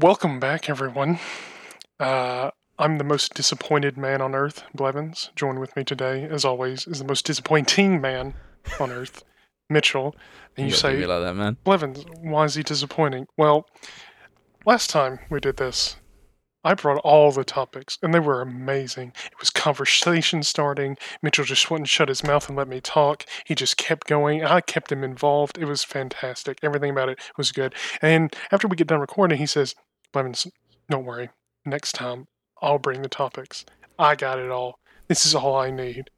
Welcome back, everyone. Uh, I'm the most disappointed man on earth, Blevins. Join with me today, as always, is the most disappointing man on earth, Mitchell. And you, gotta say, like that, man. Blevins, why is he disappointing? Well, last time we did this, I brought all the topics, and they were amazing. It was conversation starting. Mitchell just wouldn't shut his mouth and let me talk. He just kept going. I kept him involved. It was fantastic. Everything about it was good. And after we get done recording, he says, Blevins, don't worry. Next time, I'll bring the topics. I got it all. This is all I need.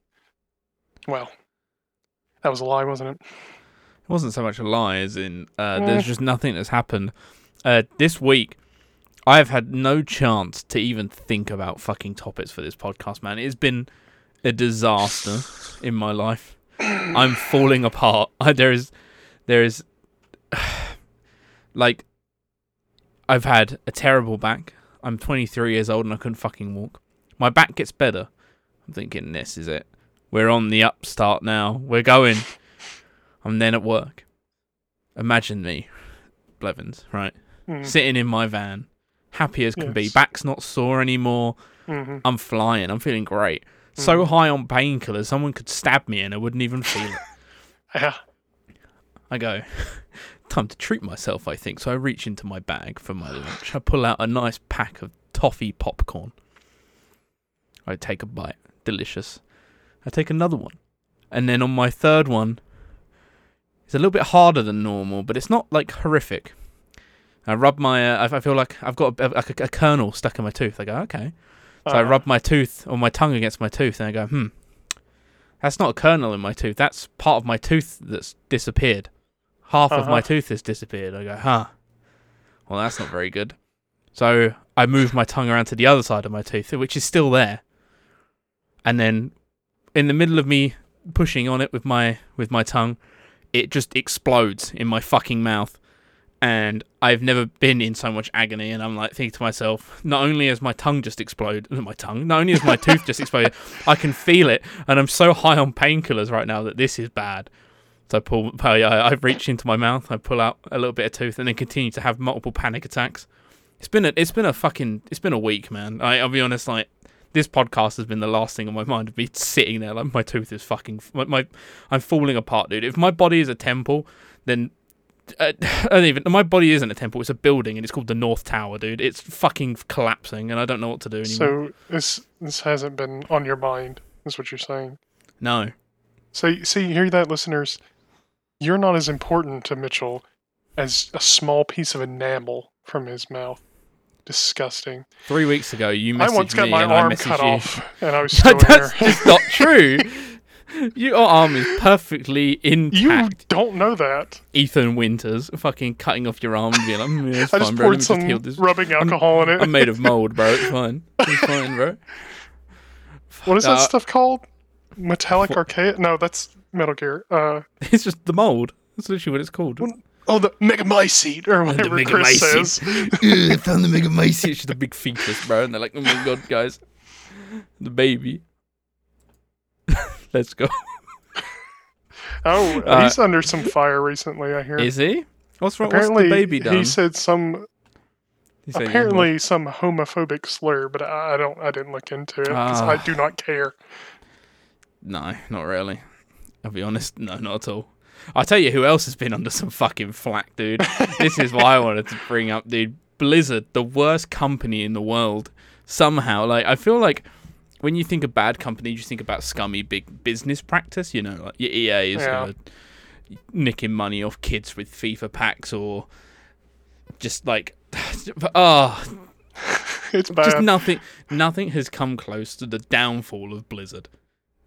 Well, that was a lie, wasn't it? It wasn't so much a lie as in uh, Mm. there's just nothing that's happened. Uh, this week, I have had no chance to even think about fucking topics for this podcast, man. It's been a disaster in my life. I'm falling apart. I, there is, there is, like, I've had a terrible back. I'm 23 years old and I couldn't fucking walk. My back gets better. I'm thinking, this is it. We're on the upstart now. We're going. I'm then at work. Imagine me, Blevins, right? Mm, Sitting in my van, happy as can be. Back's not sore anymore. mhm. I'm flying. I'm feeling great. So Mhm. high on painkillers, someone could stab me and I wouldn't even feel it. Yeah. I go, time to treat myself, I think. So I reach into my bag for my lunch. I pull out a nice pack of toffee popcorn. I take a bite. Delicious. I take another one. And then on my third one, it's a little bit harder than normal, but it's not like horrific. I rub my, uh, I I feel like I've got a, a, a kernel stuck in my tooth. I go, okay. So I Uh, rub my tooth or my tongue against my tooth and I go, hmm, that's not a kernel in my tooth. That's part of my tooth that's disappeared. Half of my Uh-huh. tooth has disappeared. I go, huh. Well, that's not very good. So I move my tongue around to the other side of my tooth, which is still there. And then in the middle of me pushing on it with my with my tongue, it just explodes in my fucking mouth. And I've never been in so much agony. And I'm like thinking to myself, not only has my tongue just exploded, my tongue, not only has my tooth just exploded, I can feel it. And I'm so high on painkillers right now that this is bad. So I pull, I, I reach into my mouth, I pull out a little bit of tooth, and then continue to have multiple panic attacks. It's been a, it's been a fucking, it's been a week, man. I, I'll be honest, like this podcast has been the last thing on my mind of me sitting there like my tooth is fucking, my, my I'm falling apart, dude. If my body is a temple, then uh, I don't even my body isn't a temple. It's a building, and it's called the North Tower, dude. It's fucking collapsing, and I don't know what to do anymore. So this this hasn't been on your mind, is what you're saying. no, So see, hear that, listeners? You're not as important to Mitchell as a small piece of enamel from his mouth. Disgusting. three weeks ago you I messaged once got me my and I arm messaged cut you. off, and I was still That's there. just not true. Your arm is perfectly intact. You don't know that. Ethan Winters fucking cutting off your arm and being like, mm, yeah, it's I fine, just bro. Poured me just some this. rubbing alcohol in it. I'm made of mold, bro. It's fine. It's fine, bro. what is that Uh, stuff called? Metallic What-? No, that's Metal Gear. Uh, It's just the mold. That's literally what it's called. Oh, the Megamycete, or whatever Chris says. I found the Mega Macy. It's just a big fetus, bro. And they're like, oh my god, guys. The baby. Let's go. Oh, Uh, he's under some fire recently. I hear. Is he? What's wrong? What's apparently, the baby done? he said some He said, apparently some homophobic slur, but I, I don't. I didn't look into it because I Ah. do not care. No, not really. I'll be honest, no, not at all. I'll tell you who else has been under some fucking flack, dude. this is why I wanted to bring up, dude. Blizzard, the worst company in the world. Somehow, like, I feel like when you think of bad companies, you think about scummy big business practice, you know, like your EAs Yeah. uh, nicking money off kids with FIFA packs or just like, oh, It's bad. just nothing nothing has come close to the downfall of Blizzard.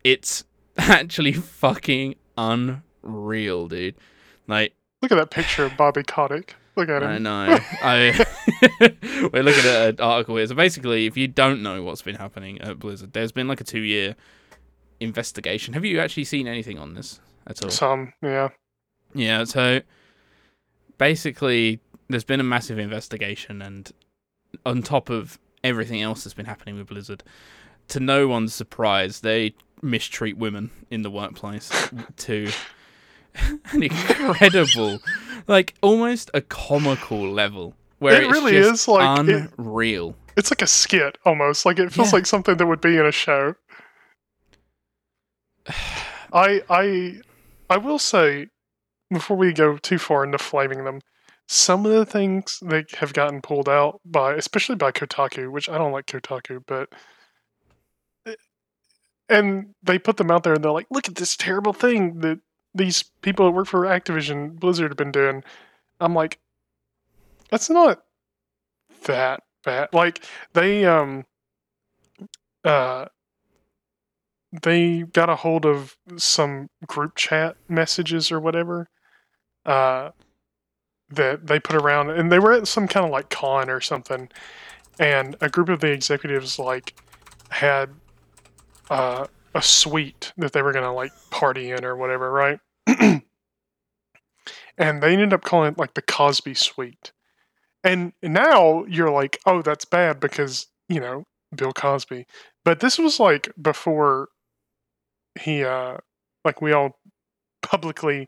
It's actually fucking unreal, dude. Like Look at that picture of Bobby Kotick. Look at I know. I we're looking at an article here. So basically, if you don't know what's been happening at Blizzard, there's been like a two year investigation. Have you actually seen anything on this at all? Some, yeah. Yeah, so basically, there's been a massive investigation, and on top of everything else that's been happening with Blizzard, to no one's surprise, they mistreat women in the workplace to an incredible, like almost a comical level. where It it's really just is, like, it- unreal. It's like a skit almost. Like it feels Yeah. like something that would be in a show. I I I will say before we go too far into flaming them, some of the things that have gotten pulled out by especially by Kotaku, which I don't like Kotaku, but and they put them out there and they're like, look at this terrible thing that these people that work for Activision Blizzard have been doing. I'm like, that's not that bad. Like they um uh they got a hold of some group chat messages or whatever uh that they put around and they were at some kind of like con or something and a group of the executives like had uh a suite that they were gonna like party in or whatever right and they ended up calling it like the cosby suite. And now you're like oh that's bad because you know bill cosby. But this was like before he uh like we all publicly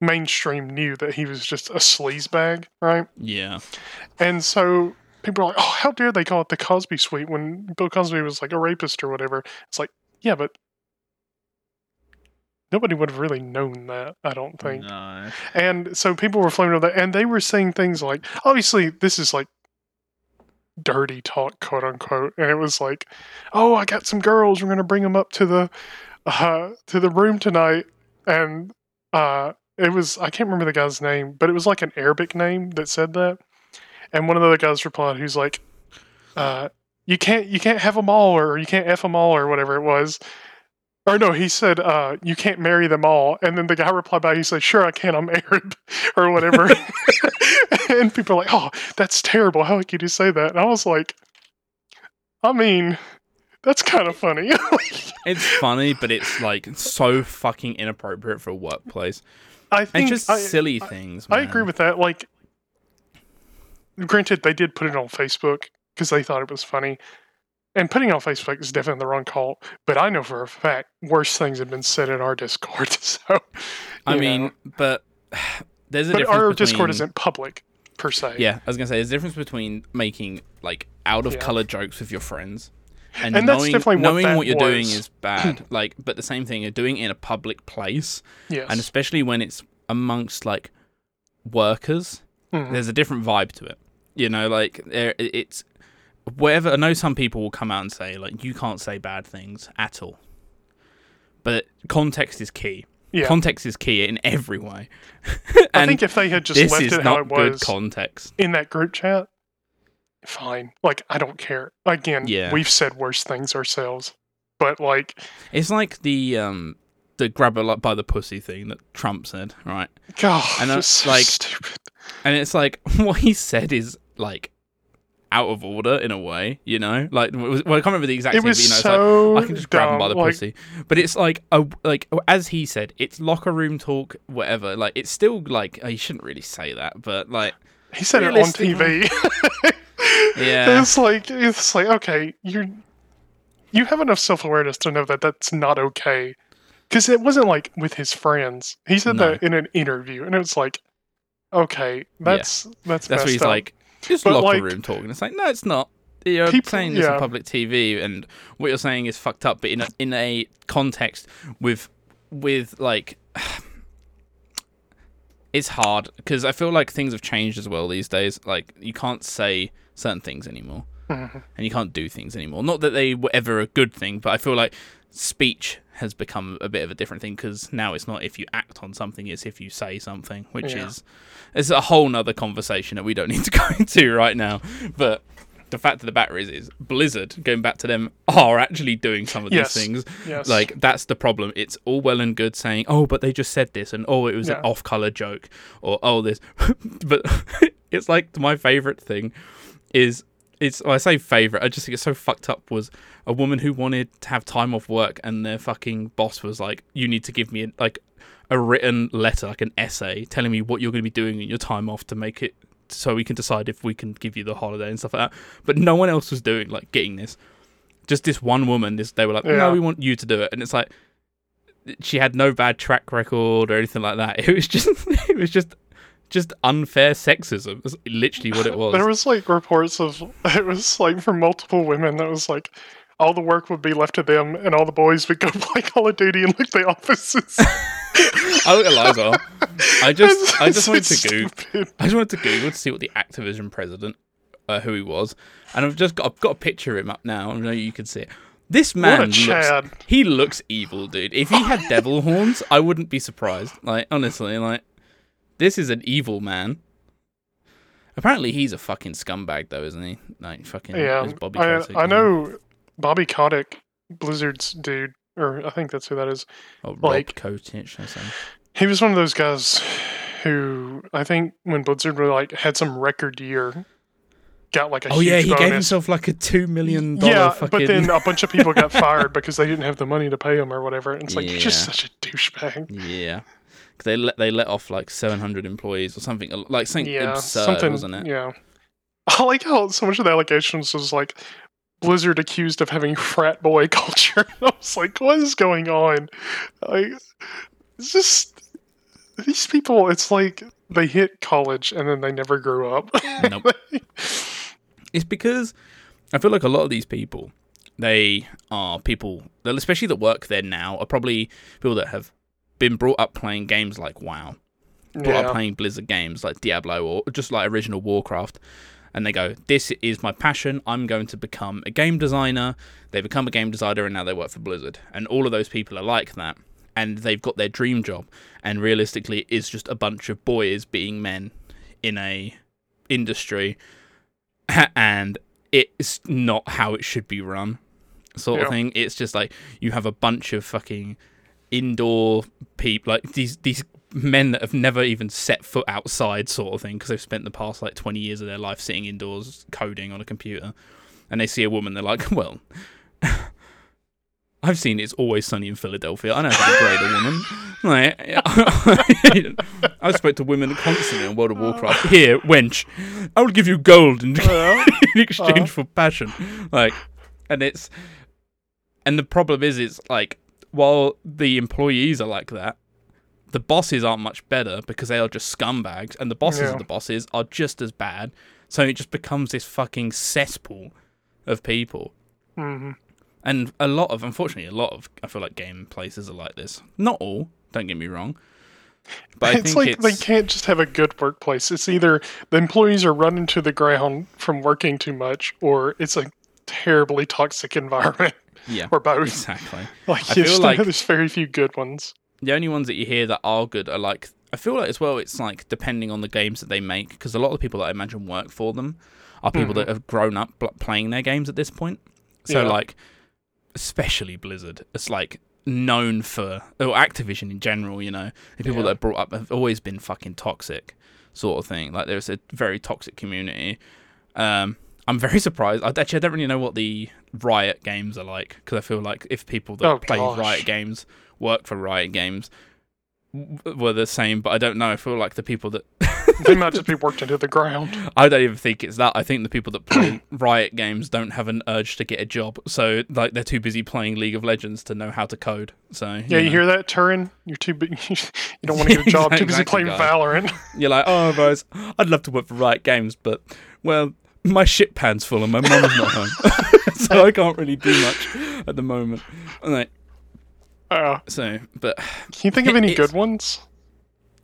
mainstream knew that he was just a sleazebag right? Yeah. and so people are like oh how dare they call it the cosby suite when bill cosby was like a rapist or whatever? It's like yeah but nobody would have really known that i don't think No. and so people were flaming over that, and they were saying things like, obviously, this is like dirty talk, quote unquote. And it was like, oh, I got some girls. We're gonna bring them up to the uh, to the room tonight, and uh, it was I can't remember the guy's name, but it was like an Arabic name that said that. And one of the other guys replied, who's like, uh, "You can't you can't have them all, or you can't f them all, or whatever it was." Or no, he said, uh, "You can't marry them all." And then the guy replied back, he said, "Sure, I can. I'm Arab, or whatever." and people are like, "Oh, that's terrible. How could you say that?" And I was like, "I mean, that's kind of funny." It's funny, but it's like so fucking inappropriate for a workplace. I think And just I, silly things. I agree with that. Like, granted, they did put it on Facebook because they thought it was funny. And putting on Facebook is definitely the wrong call. But I know for a fact worse things have been said in our Discord. So, I mean, know. but there's a but difference our between, Discord isn't public per se. Yeah, I was gonna say there's a difference between making like out of Yeah. color jokes with your friends and, And that's knowing, definitely what knowing what you're doing is bad. like, but the same thing, you're doing it in a public place, Yes. and especially when it's amongst like workers, Mhm. there's a different vibe to it. You know, like there, it's whatever. I know some people will come out and say like you can't say bad things at all, but context is key. yeah. Context is key in every way. I think if they had just left it how it good was context. in that group chat, fine. Like, I don't care. Again, Yeah. we've said worse things ourselves. But, like, It's like the um the grab her like by the pussy thing that Trump said, right? God, And it's that's so like- stupid. And it's like what he said is like out of order in a way, you know? Like well, I can't remember the exact It thing, was but you know, it's so like I can just grab him by the like, pussy. But it's like a like as he said, it's locker room talk, whatever. Like it's still like oh, you shouldn't really say that, but like He said it on TV. Yeah. It's like it's like okay, you're you have enough self awareness to know that that's not okay. Because it wasn't like with his friends. He said No. that in an interview, and it's like, okay, that's that's that's where messed he's up. like it's But, locker like- room talk, and it's like no, it's not. You're People- saying this yeah. on public TV, and what you're saying is fucked up. But in a, in a context with with like, it's hard because I feel like things have changed as well these days. Like you can't say certain things anymore, Mhm. and you can't do things anymore. Not that they were ever a good thing, but I feel like speech has become a bit of a different thing because now it's not if you act on something, it's if you say something, which Yeah. is it's a whole nother conversation that we don't need to go into right now. But the fact of the matter is, is Blizzard going back to them are actually doing some of Yes. these things. yes, Like that's the problem. It's all well and good saying, "Oh, but they just said this," and "Oh, it was an off-color joke," or "Oh, this," but it's like my favorite thing is it's well, I say favorite. I just think it's so fucked up. Was a woman who wanted to have time off work, and their fucking boss was like, "You need to give me like a written letter, like an essay, telling me what you're going to be doing in your time off to make it." So we can decide if we can give you the holiday and stuff like that. But no one else was doing like getting this. Just this one woman. This they were like, Yeah. no, we want you to do it, and it's like she had no bad track record or anything like that. It was just, it was just just unfair sexism. That's literally what it was. There was like reports of it was like from multiple women that was like all the work would be left to them and all the boys would go play Call of Duty and look the offices. I look at Liza. I just, I just wanted to Google. I just wanted to Google to see what the Activision president, uh, who he was, and I've just got, I've got a picture of him up now. I know you can see it. This man looks, he looks evil, dude. If he had devil horns, I wouldn't be surprised. Like honestly, like this is an evil man. Apparently, he's a fucking scumbag, though, isn't he? Like fucking. Yeah, Bobby I, I know Bobby Kotick, Blizzard's dude, or I think that's who that is. Oh, like- say. He was one of those guys who I think when Blizzard were like had some record year, got like a Oh yeah, he bonus. gave himself like a two million dollar yeah, fucking. but then a bunch of people got fired because they didn't have the money to pay him or whatever. And it's like you're just such a douchebag. Yeah, they let they let off like seven hundred employees or something like something yeah, absurd, something. wasn't it? Yeah, I like how so much of the allegations was like Blizzard accused of having frat boy culture. I was like, what is going on? Like, it's just these people. It's like they hit college and then they never grew up. Nope. It's because I feel like a lot of these people, they are people, that- especially that work there now, are probably people that have been brought up playing games like WoW, brought up playing Blizzard games like Diablo or just like original Warcraft. And they go, This is my passion. I'm going to become a game designer. They become a game designer and now they work for Blizzard. And all of those people are like that. And they've got their dream job. And realistically, it's just a bunch of boys being men in a industry. And it's not how it should be run, sort Yeah. of thing. It's just like you have a bunch of fucking indoor people, like these these men that have never even set foot outside, sort of thing, because they've spent the past like twenty years of their life sitting indoors coding on a computer, and they see a woman, they're like, well. I've seen it's always sunny in Philadelphia. I know how to degrade a woman. Like, I spoke to women constantly on World of Warcraft. Oh. Here, wench, I will give you gold in, oh, in exchange oh. for passion. Like, and it's, and the problem is, it's like while the employees are like that, the bosses aren't much better because they are just scumbags, and the bosses Yeah. of the bosses are just as bad. So it just becomes this fucking cesspool of people. hmm And a lot of, unfortunately, a lot of, I feel like game places are like this. Not all, don't get me wrong. But I it's like it's, they can't just have a good workplace. It's either the employees are running to the ground from working too much, or it's a terribly toxic environment, yeah, or both. exactly. Like I feel like- there's very few good ones. The only ones that you hear that are good are like, I feel like as well, it's like depending on the games that they make, because a lot of the people that I imagine work for them are people Mhm. that have grown up playing their games at this point. So Yeah. like, especially Blizzard, it's like known for, or Activision in general, you know, the people Yeah. that are brought up have always been fucking toxic, sort of thing. Like there's a very toxic community. Um, I'm very surprised. I actually I don't really know what the Riot games are like because I feel like if people that Oh, play gosh. Riot games work for Riot Games w- were the same, but I don't know. I feel like the people that They might just be worked into the ground. I don't even think it's that. I think the people that play Riot games don't have an urge to get a job, so like they're too busy playing League of Legends to know how to code. So Yeah, you know. hear that, Turin? You're too big. you don't want to get a job. Too busy Exactly, playing guys. Valorant. You're like, oh, guys, I'd love to work for Riot Games, but well, my shit pan's full and my mum's not home, so I can't really do much at the moment. And like, Uh, so, but can you think of any good ones?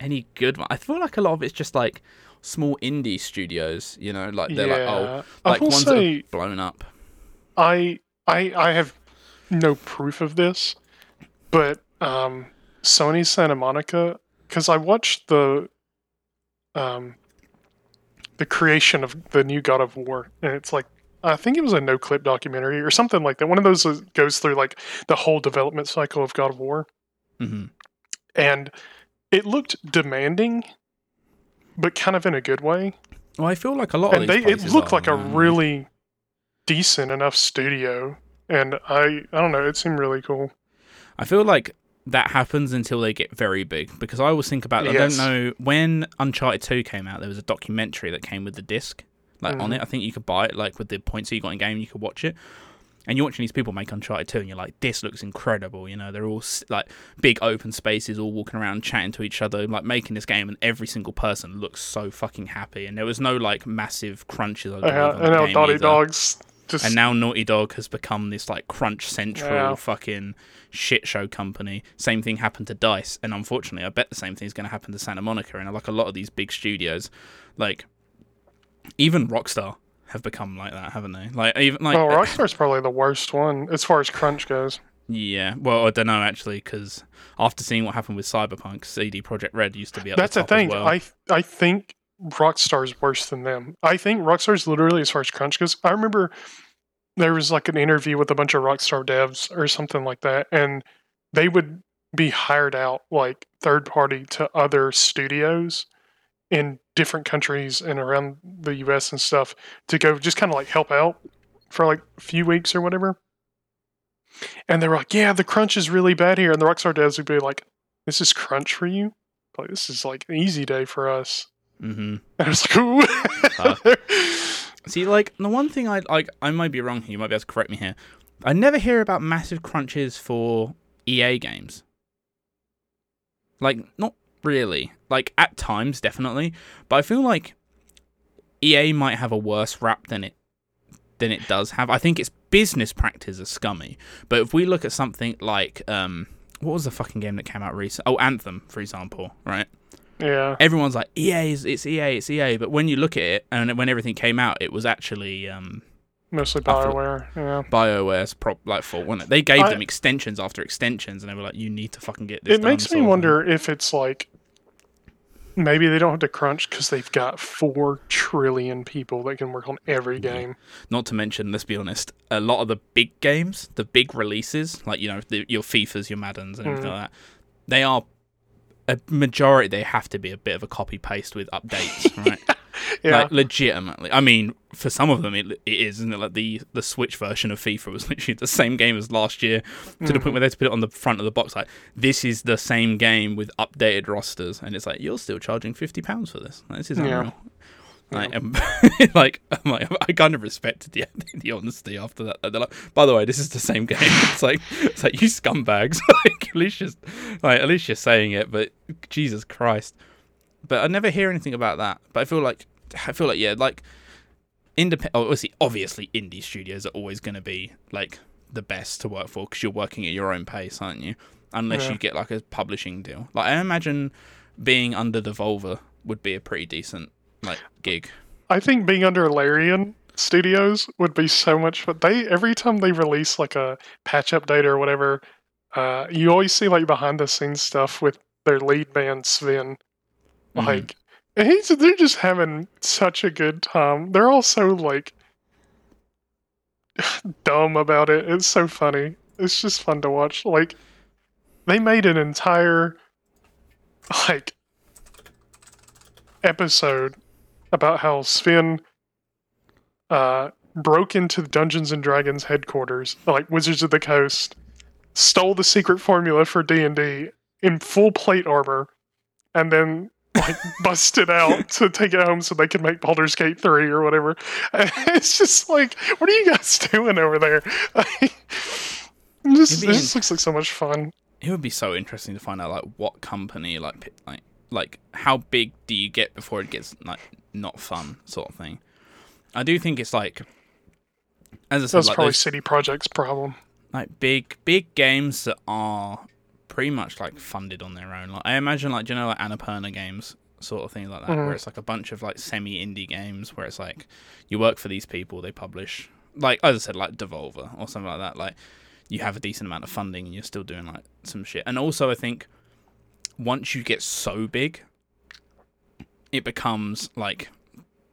any good one? I feel like a lot of it's just like small indie studios. You know, like they're like, oh, I like ones that say have blown up. I I I have no proof of this, but um, Sony Santa Monica because I watched the um the creation of the new God of War, and it's like I think it was a Noclip documentary or something like that. One of those goes through like the whole development cycle of God of War, hmm and it looked demanding, but kind of in a good way. Well, I feel like a lot and of they it looked like a um, really decent enough studio. And i i don't know it seemed really cool. I feel like that happens until they get very big because I always think about I don't know when Uncharted 2 came out there was a documentary that came with the disc like on Mhm. it I think you could buy it like with the points that you got in game you could watch it And you're watching these people make Uncharted 2, and you're like, this looks incredible. You know, they're all like big open spaces, all walking around, chatting to each other, like making this game, and every single person looks so fucking happy. And there was no like massive crunches. I Yeah, on and now Naughty. Dog's just And now Naughty Dog has become this like crunch central Yeah. fucking shit show company. Same thing happened to Dice, and unfortunately, I bet the same thing is going to happen to Santa Monica and like a lot of these big studios, like even Rockstar have become like that, haven't they? Like even like well, uh, Rockstar's probably the worst one as far as crunch goes. yeah. Well, I don't know actually because after seeing what happened with Cyberpunk, CD Projekt Red used to be at That's the the thing. well. I I think Rockstar's worse than them. I think Rockstar's literally as far as crunch goes. I remember there was like an interview with a bunch of Rockstar devs or something like that, and they would be hired out like third party to other studios in different countries and around the US and stuff to go just kind of like help out for like a few weeks or whatever. And they were like, "Yeah, the crunch is really bad here," and the Rockstar devs would be like, "This is crunch for you." like this is like an easy day for us. Mm-hmm. And I was like, ooh. See, like the one thing I like, I might be wrong here. You might be able to correct me here. I never hear about massive crunches for EA games. Like, not really. Like at times, definitely, but I feel like EA might have a worse rap than it than it does have. I think its business practices are scummy. But if we look at something like, um, what was the fucking game that came out recently? Oh, Anthem, for example, right? yeah. everyone's like EA is it's EA it's EA but when you look at it and when everything came out it was actually um Mostly Bioware. Yeah. BioWare's prop like fault wasn't it they gave I- them extensions after extensions and they were like you need to fucking get this It makes me thing. wonder if it's like maybe they don't have to crunch because they've got four trillion people that can work on every game. not to mention let's be honest a lot of the big games the big releases like you know the, your FIFAs your Maddens and everything Mm. like that they are a majority they have to be a bit of a copy paste with updates right Yeah. Like legitimately, I mean, for some of them, it, it is, isn't it? Like the the Switch version of FIFA was literally the same game as last year, to the Mhm. point where they had to put it on the front of the box. Like this is the same game with updated rosters, and it's like you're still charging fifty pounds for this. Like, this is Yeah. unreal. Like, um, like, I'm like, I kind of respected the the honesty after that. They're like, by the way, this is the same game. It's like, it's like you scumbags. like, at least just, like, at least you're saying it. But Jesus Christ. But I never hear anything about that. But I feel like, I feel like, yeah, like, independent. Obviously, obviously, indie studios are always going to be like the best to work for because you're working at your own pace, aren't you? Unless Yeah. you get like a publishing deal. Like, I imagine being under the Devolver would be a pretty decent like gig. I think being under Larian Studios would be so much fun. They every time they release like a patch update or whatever, uh, you always see like behind the scenes stuff with their lead man Swen. Mhm. Like and he's they're just having such a good time. They're all so like dumb about it. It's so funny. It's just fun to watch. Like they made an entire like episode about how Swen uh, broke into Dungeons and Dragons headquarters, like Wizards of the Coast, stole the secret formula for D and D in full plate armor, and then like bust it out to take it home so they can make Baldur's Gate three or whatever. It's just like, what are you guys doing over there? Like, just, It'd be just looks like so much fun. It would be so interesting to find out like what company like like like how big do you get before it gets like not fun sort of thing. I do think it's like as I said That's like probably CD Projekt's problem. like big big games that are pretty much like funded on their own. Like I imagine like do you know like Annapurna games sort of thing like that Mhm. where it's like a bunch of like semi indie games where it's like you work for these people they publish like as I said like Devolver or something like that like you have a decent amount of funding and you're still doing like some shit. And also I think once you get so big it becomes like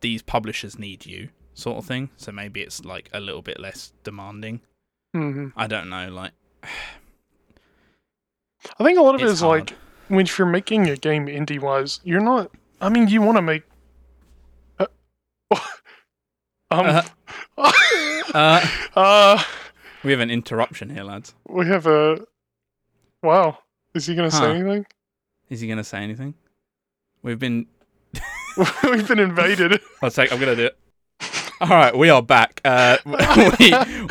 these publishers need you sort of thing. So maybe it's like a little bit less demanding. hmm I don't know like I think a lot of it It's hard. like when if you're making a game indie wise, you're not. I mean, you want to make. Uh, um. Uh-huh. uh uh, we have an interruption here lads. we have a. Wow, is he gonna Huh. say anything? Is he going to say anything? We've been We've been invaded. One sec, I'm going to do it. All right, we are back. Uh, we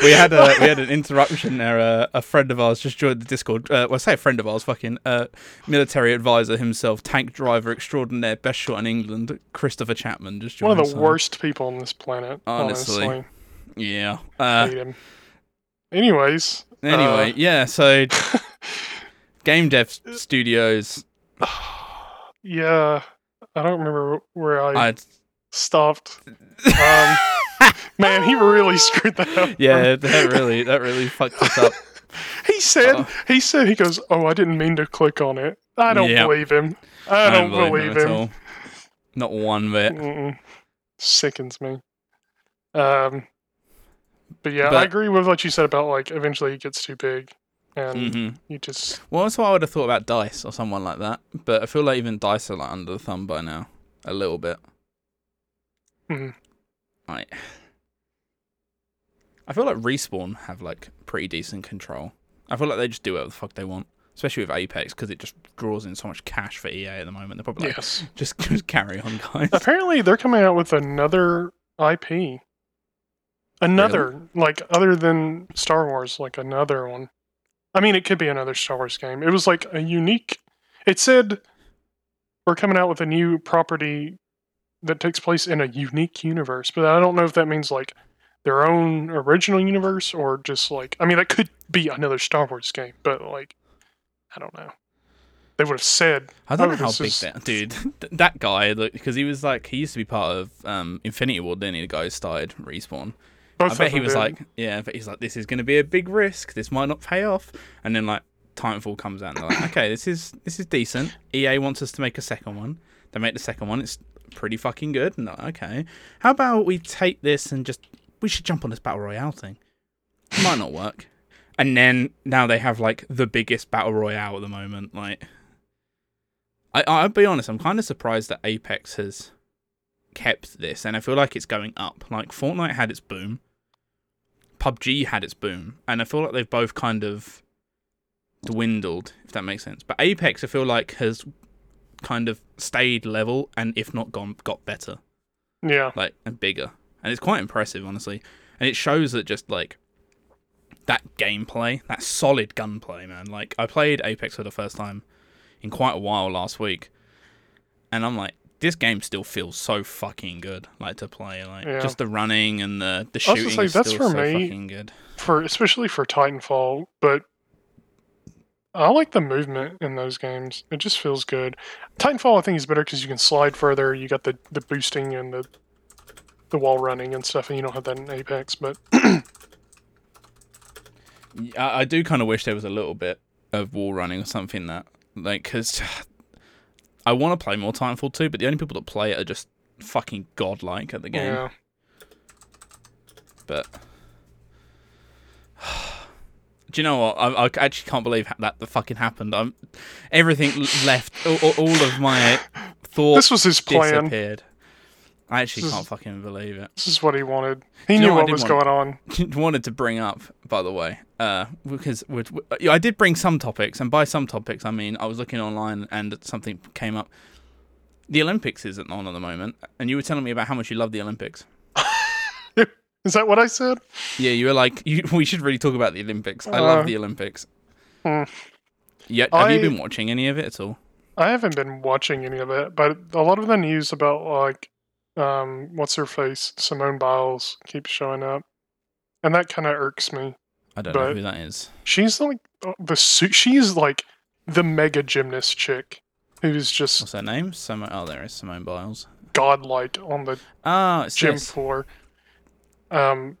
we had a we had an interruption there. Uh, a friend of ours just joined the Discord. Uh, well, I say a friend of ours, fucking uh, military advisor himself, tank driver extraordinaire, best shot in England, Christopher Chapman. Just joined. One of the us, worst people on this planet. Honestly. Honestly, Yeah. Uh, hate him. Anyways, anyway, uh, yeah. So, Game Dev Studios. yeah, I don't remember where I I, stopped. Um, man, he really screwed that up. yeah, that really that really fucked us up. He said, Uh-oh. he said, he goes, "Oh, I didn't mean to click on it. I don't Yep. believe him. I, don't, believe, him. all. Not one bit. Mm-mm. Sickens me. Um, but yeah, I agree with what you said about like eventually it gets too big, and hmm you just Well, that's what I would have thought about Dice or someone like that. But I feel like even Dice are like under the thumb by now, a little bit. Mhm. Like, I feel like Respawn have like pretty decent control. I feel like they just do whatever the fuck they want, especially with Apex because it just draws in so much cash for EA at the moment. They're probably like, yes. just just carry on, guys. Apparently, they're coming out with another IP. Another, like, other than Star Wars, like another one. I mean, it could be another Star Wars game. It was like a unique. It said we're coming out with a new property that takes place in a unique universe, but I don't know if that means like their own original universe or just like. I mean, that could be another Star Wars game, but like, I don't know. They would have said I don't Oh, know how big is- that dude. That guy, because he was like, he used to be part of um, Infinity Ward, didn't he? The guy who started Respawn. both I bet he was did. like, yeah, but he's like, this is going to be a big risk. This might not pay off. And then like Titanfall comes out, and they're like, okay, this is this is decent. EA wants us to make a second one. They make the second one. It's pretty fucking good. Like, okay, how about we take this and just we should jump on this battle royale thing. Might not work. And then now they have like the biggest battle royale at the moment. Like, I I'll be honest, I'm kind of surprised that Apex has kept this, and I feel like it's going up. Like Fortnite had its boom, PUBG had its boom, and I feel like they've both kind of dwindled, if that makes sense. But Apex, I feel like has kind of stayed level, and if not gone, got better, yeah, like and bigger, and it's quite impressive, honestly. And it shows that just like that gameplay, that solid gunplay, man. Like I played Apex for the first time in quite a while last week, and I'm like, this game still feels so fucking good, like to play. Like Yeah. just the running and the the I was shooting say, is that's for so me. fucking good. for especially for Titanfall, but I like the movement in those games. It just feels good. Titanfall, I think, is better because you can slide further. You got the, the boosting and the the wall running and stuff, and you don't have that in Apex. But I, I do kind of wish there was a little bit of wall running or something that like because I want to play more Titanfall 2, but the only people that play it are just fucking godlike at the game. yeah, But do you know what? I, I actually can't believe that the fucking happened. I'm everything left. All, all- of my thoughts this was his plan. disappeared. I actually This can't is- fucking believe it. This is what he wanted. He you knew what what was want? going on. wanted to bring up, by the way, uh, because we I did bring some topics, and by some topics I mean I was looking online and something came up. The Olympics isn't on at the moment, and you were telling me about how much you love the Olympics. Is that what I said? Yeah, you were like, you, we should really talk about the Olympics. I Uh, love the Olympics. hmm. Yeah, have you been watching any of it at all? I haven't been watching any of it, but a lot of the news about like, um, what's her face, Simone Biles keeps showing up, and that kind of irks me. I don't know who that is. She's like uh, the she's like the mega gymnast chick who's just What's her name? Simone. Oh, there is Simone Biles. godlike on the Ah, it's gym this. floor. Um,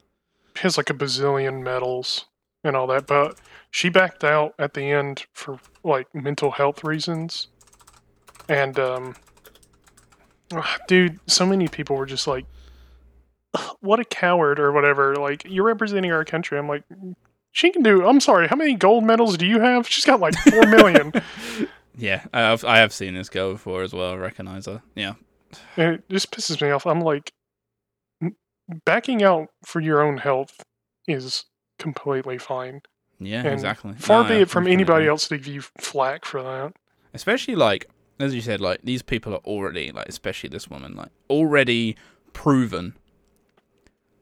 has like a bazillion medals and all that, but she backed out at the end for like mental health reasons. And um, dude, so many people were just like, "What a coward" or whatever. Like you're representing our country. I'm like, she can do. I'm sorry. How many gold medals do you have? She's got like four million. Yeah, I have, I have seen this girl before as well. I recognize her. Yeah. And it just pisses me off. I'm like, n- backing out for your own health is completely fine. Yeah, And exactly. Far No, be it from anybody else to give you flack for that. especially like as you said like these people are already like especially this woman like already proven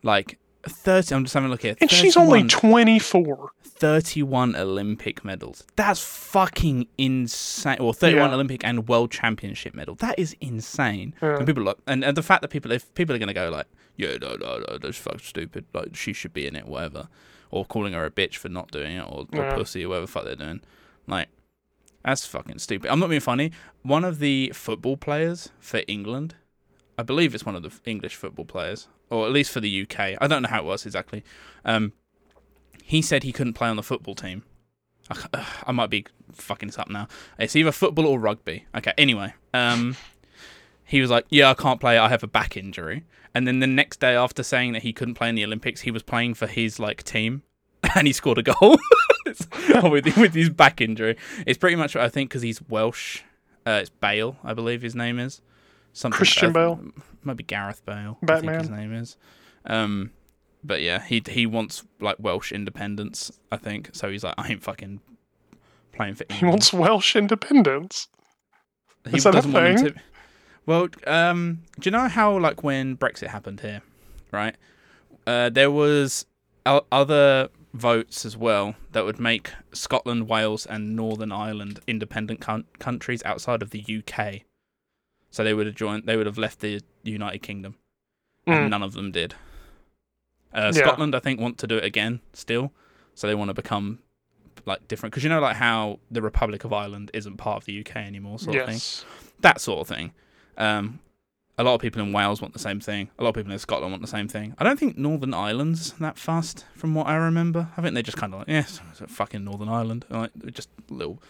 Like thirty. I'm just having a look here. And she's only 24. 31 Olympic medals. That's fucking insane. Or 31 Yeah. Olympic and World Championship medal. That is insane. Yeah. And people look, and, and the fact that people, if people are gonna go like, yeah, no, no, no, that's fucking stupid. Like she should be in it, whatever, or calling her a bitch for not doing it, or, or Yeah. pussy, or whatever the fuck they're doing. Like, that's fucking stupid. I'm not being funny. One of the football players for England, I believe it's one of the English football players, or at least for the UK. I don't know how it was exactly. Um, he said he couldn't play on the football team. I, ugh, I might be fucking this up now. It's either football or rugby. Okay, anyway. Um, he was like, Yeah, I can't play. I have a back injury. And then the next day, after saying that he couldn't play in the Olympics, he was playing for his like team and he scored a goal with, with his back injury. It's pretty much what I think because he's Welsh. Uh, it's Bale, I believe his name is. Something Christian Bale? Might be Gareth Bale. I think his name is. Um, but yeah, he he wants like Welsh independence. I think so. He's like, I ain't fucking playing for He wants Welsh independence. He Is that a doesn't want to. Well, um, do you know how like when Brexit happened here, right? Uh, there was other votes as well that would make Scotland, Wales, and Northern Ireland independent coun- countries outside of the UK. So they would have joined. They would have left the United Kingdom, and Mm. none of them did. Uh, Yeah. Scotland, I think, want to do it again still, so they want to become like different because you know like how the Republic of Ireland isn't part of the UK anymore, sort of thing that sort of thing. Um, a lot of people in Wales want the same thing. A lot of people in Scotland want the same thing. I don't think Northern Ireland's that fast, from what I remember. I think they're just kind of like, yes, it's a fucking Northern Ireland, like just little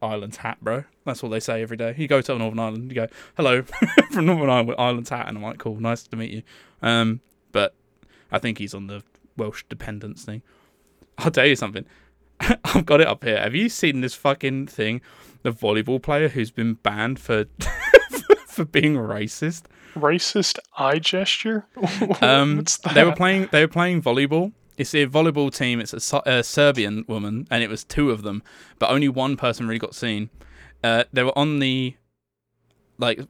Ireland's hat, bro. That's all they say every day. You go to Northern Ireland, you go, hello, from Northern Ireland, Ireland's hat, and I'm like, cool, nice to meet you. Um, but I think he's on the Welsh dependence thing. I'll tell you something. I've got it up here. Have you seen this fucking thing? The volleyball player who's been banned for for being racist. Racist eye gesture? Um, that? they were playing. They were playing volleyball. It's a volleyball team. It's a, a Serbian woman, and it was two of them, but only one person really got seen. Uh, they were on the like.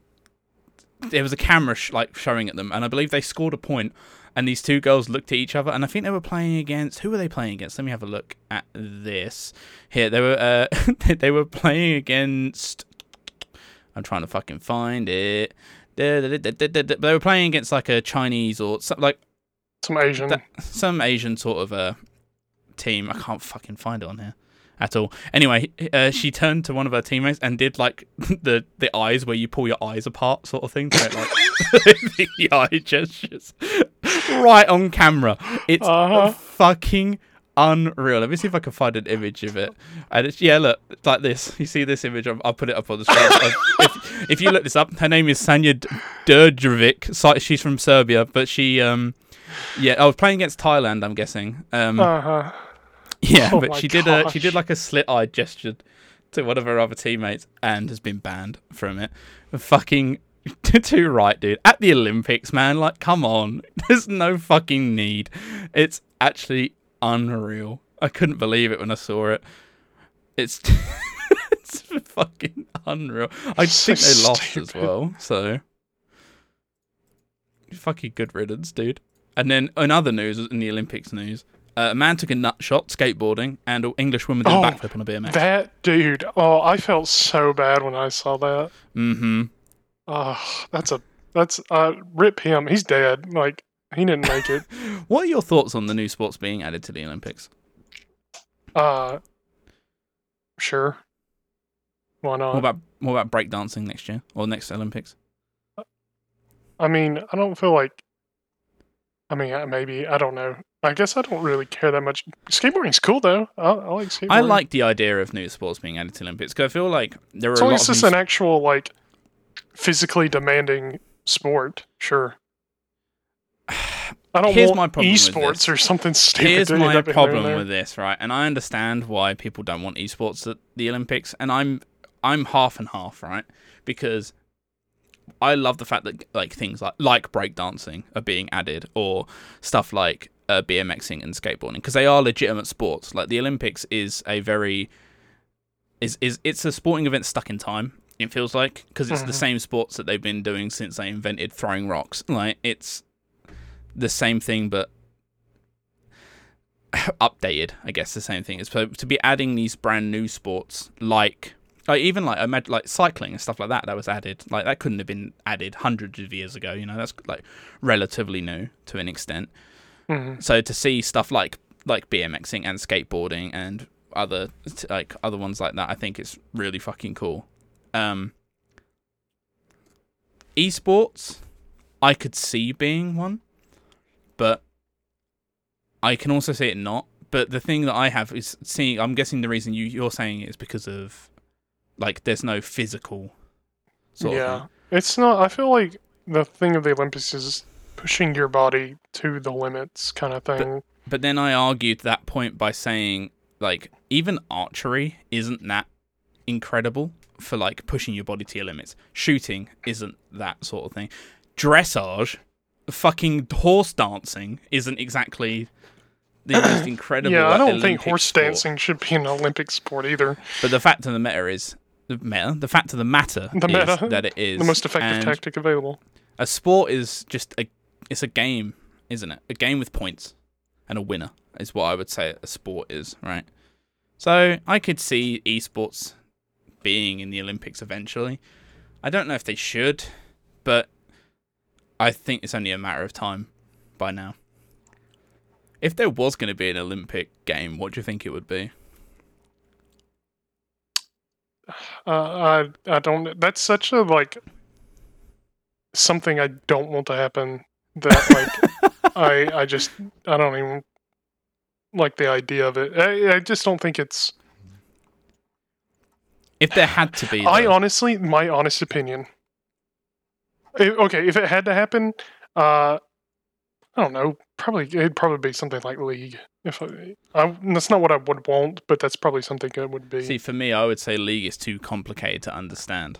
There was a camera sh- like showing at them, and I believe they scored a point. And these two girls looked at each other, and I think they were playing against. Who were they playing against? Let me have a look at this. Here they were. Uh, they were playing against. I'm trying to fucking find it. They were playing against like a Chinese or some, like Some Asian. that- some Asian sort of uh, team. I can't fucking find it on here at all. Anyway, uh, she turned to one of her teammates and did like the the eyes where you pull your eyes apart, sort of thing. To make, like the eye gestures right on camera. It's Uh-huh. fucking unreal. Let me see if I can find an image of it. And it's, yeah, look, it's like this. You see this image? I'll, I'll put it up on the screen. If, if you look this up, her name is Sanja D- So- She's from Serbia, but she, um, yeah, I was playing against Thailand. I'm guessing. Um, Uh-huh. yeah, oh but she did a she did like a slit eye gesture to one of her other teammates and has been banned from it. Fucking too right, dude. At the Olympics, man. Like, come on. There's no fucking need. It's actually unreal. I couldn't believe it when I saw it. It's it's fucking unreal. I So think they lost as well. So fucking good riddance, dude. And then in other news, in the Olympics news, uh, a man took a nut shot skateboarding, and an English woman did Oh, a backflip on a BMX. That dude. Oh, I felt so bad when I saw that. mm-hmm. Oh, that's a that's uh rip him. He's dead. Like he didn't make it. What are your thoughts on the new sports being added to the Olympics? Uh sure. Why not? What about what about breakdancing next year or next Olympics? I mean, I don't feel like. I mean, uh, maybe I don't know. I guess I don't really care that much. Skateboarding's cool though. I, I like skateboarding. I like the idea of new sports being added to Olympics because I feel like there are As a long lot as of it's new an actual like physically demanding sport, sure. I don't Here's want my problem with esports or something stupid. Here's my problem with this, right? And I understand why people don't want esports at the Olympics, and I'm I'm half and half, right? Because I love the fact that like things like like breakdancing are being added, or stuff like uh, BMXing and skateboarding, because they are legitimate sports. Like the Olympics is a very is is it's a sporting event stuck in time. It feels like because it's the Mhm. same sports that they've been doing since they invented throwing rocks. Like it's the same thing, but updated. I guess the same thing. Is so to be adding these brand new sports like. Like even like imag- like cycling and stuff like that that was added like that couldn't have been added hundreds of years ago you know that's like relatively new to an extent Mhm. so to see stuff like like BMXing and skateboarding and other like other ones like that, I think it's really fucking cool. Um, esports, I could see being one, I can also see it not. But the thing that I have is seeing. I'm guessing the reason you you're saying it is because of like there's no physical. Sort yeah, Of it's not. I feel like the thing of the Olympics is pushing your body to the limits, kind of thing. But then I argued that point by saying, like, even archery isn't that incredible for like pushing your body to your limits. Shooting isn't that sort of thing. Dressage, fucking horse dancing isn't exactly the most incredible. yeah, I don't think horse sport. dancing should be an Olympic sport either. But the fact of the matter is, the meta, the fact of the matter The is meta. that it is the most effective tactic available. A sport is just a, it's a game, isn't it? A game with points and a winner is what I would say a sport is, right? So I could see esports being in the Olympics eventually. I don't know if they should, but I think it's only a matter of time by now. If there was going to be an Olympic game, what do you think it would be? Uh, I I don't. That's such a like something I don't want to happen. That like I I just I don't even like the idea of it. I, I just don't think it's. If there had to be, I honestly, my honest opinion. i- okay, if it had to happen, uh, I don't know. Probably it'd probably be something like League. If I, I, that's not what I would want, but that's probably something it would be see for me, I would say League is too complicated to understand.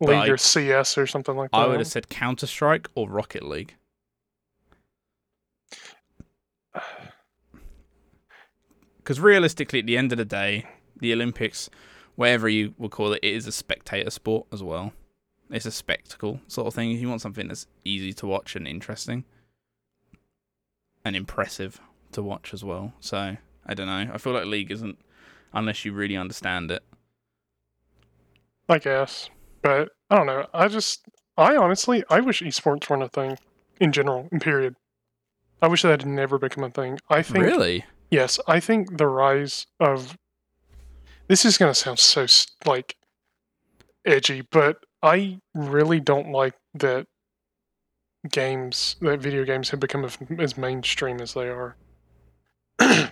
but League I- or CS or something like that. I would have said Counter Strike or Rocket League. Because realistically, at the end of the day, the Olympics, whatever you will call it, it is a spectator sport as well. It's a spectacle sort of thing. If you want something that's easy to watch and interesting and impressive to watch as well. So I don't know. I feel like League isn't unless you really understand it. I guess, but I don't know. I just, I honestly, I wish esports weren't a thing in general. In period, I wish that had never become a thing. I think really? Yes, I think the rise of this is going to sound so like edgy, but I really don't like that games, that video games have become as, mainstream as they are.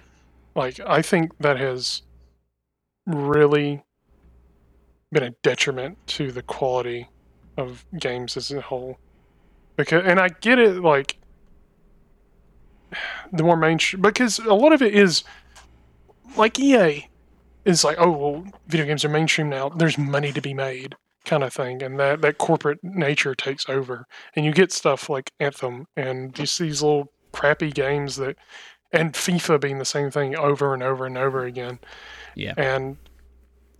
like, I think that has really been a detriment to the quality of games as a whole. Because, and I get it, like the more mainstream because a lot of it is like EA is like, oh well, video games are mainstream now. There's money to be made, kind of thing, and that that corporate nature takes over, and you get stuff like Anthem and just these little crappy games that, and FIFA being the same thing over and over and over again, Yeah. and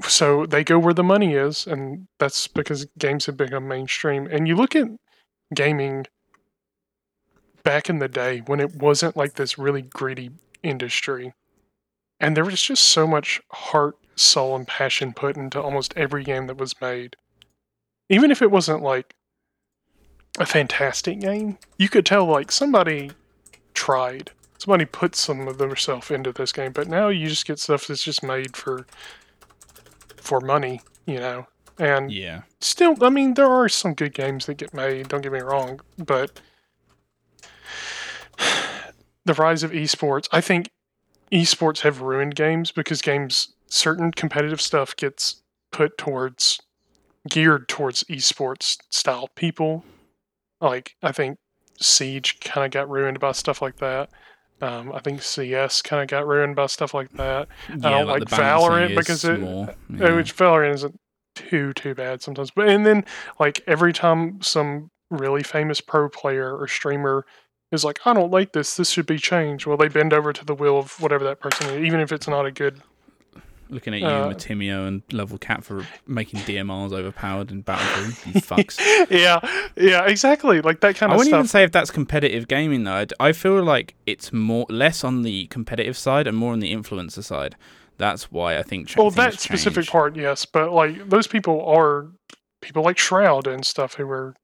so they go where the money is, and that's because games have become mainstream. And you look at gaming back in the day when it wasn't like this really greedy industry, and there was just so much heart, soul, and passion put into almost every game that was made. Even if it wasn't like a fantastic game, you could tell like somebody tried. Somebody put some of themselves into this game, but now you just get stuff that's just made for for money, you know. And Yeah. still, I mean, there are some good games that get made. Don't get me wrong, but the rise of esports, I think esports have ruined games because games, certain competitive stuff gets put towards, geared towards esports style people. Like, I think Siege kind of got ruined by stuff like that. Um, I think CS kind of got ruined by stuff like that. yeah, don't like Valorant because it- more, Uh, yeah. Which Valorant isn't too too bad sometimes. But and then like every time some really famous pro player or streamer is like, I don't like this, this should be changed. Well they bend over to the will of whatever that person is, even if it's not a good Looking at you, Uh, Matimio, and LevelCap for making DMRs overpowered in Battlefield. You fucks. yeah, yeah, exactly. Like that kind I of stuff. I wouldn't even say if that's competitive gaming though. I'd- I feel like it's more less on the competitive side and more on the influencer side. That's why I think. cha- well, that specific part, yes, but like those people are people like Shroud and stuff who were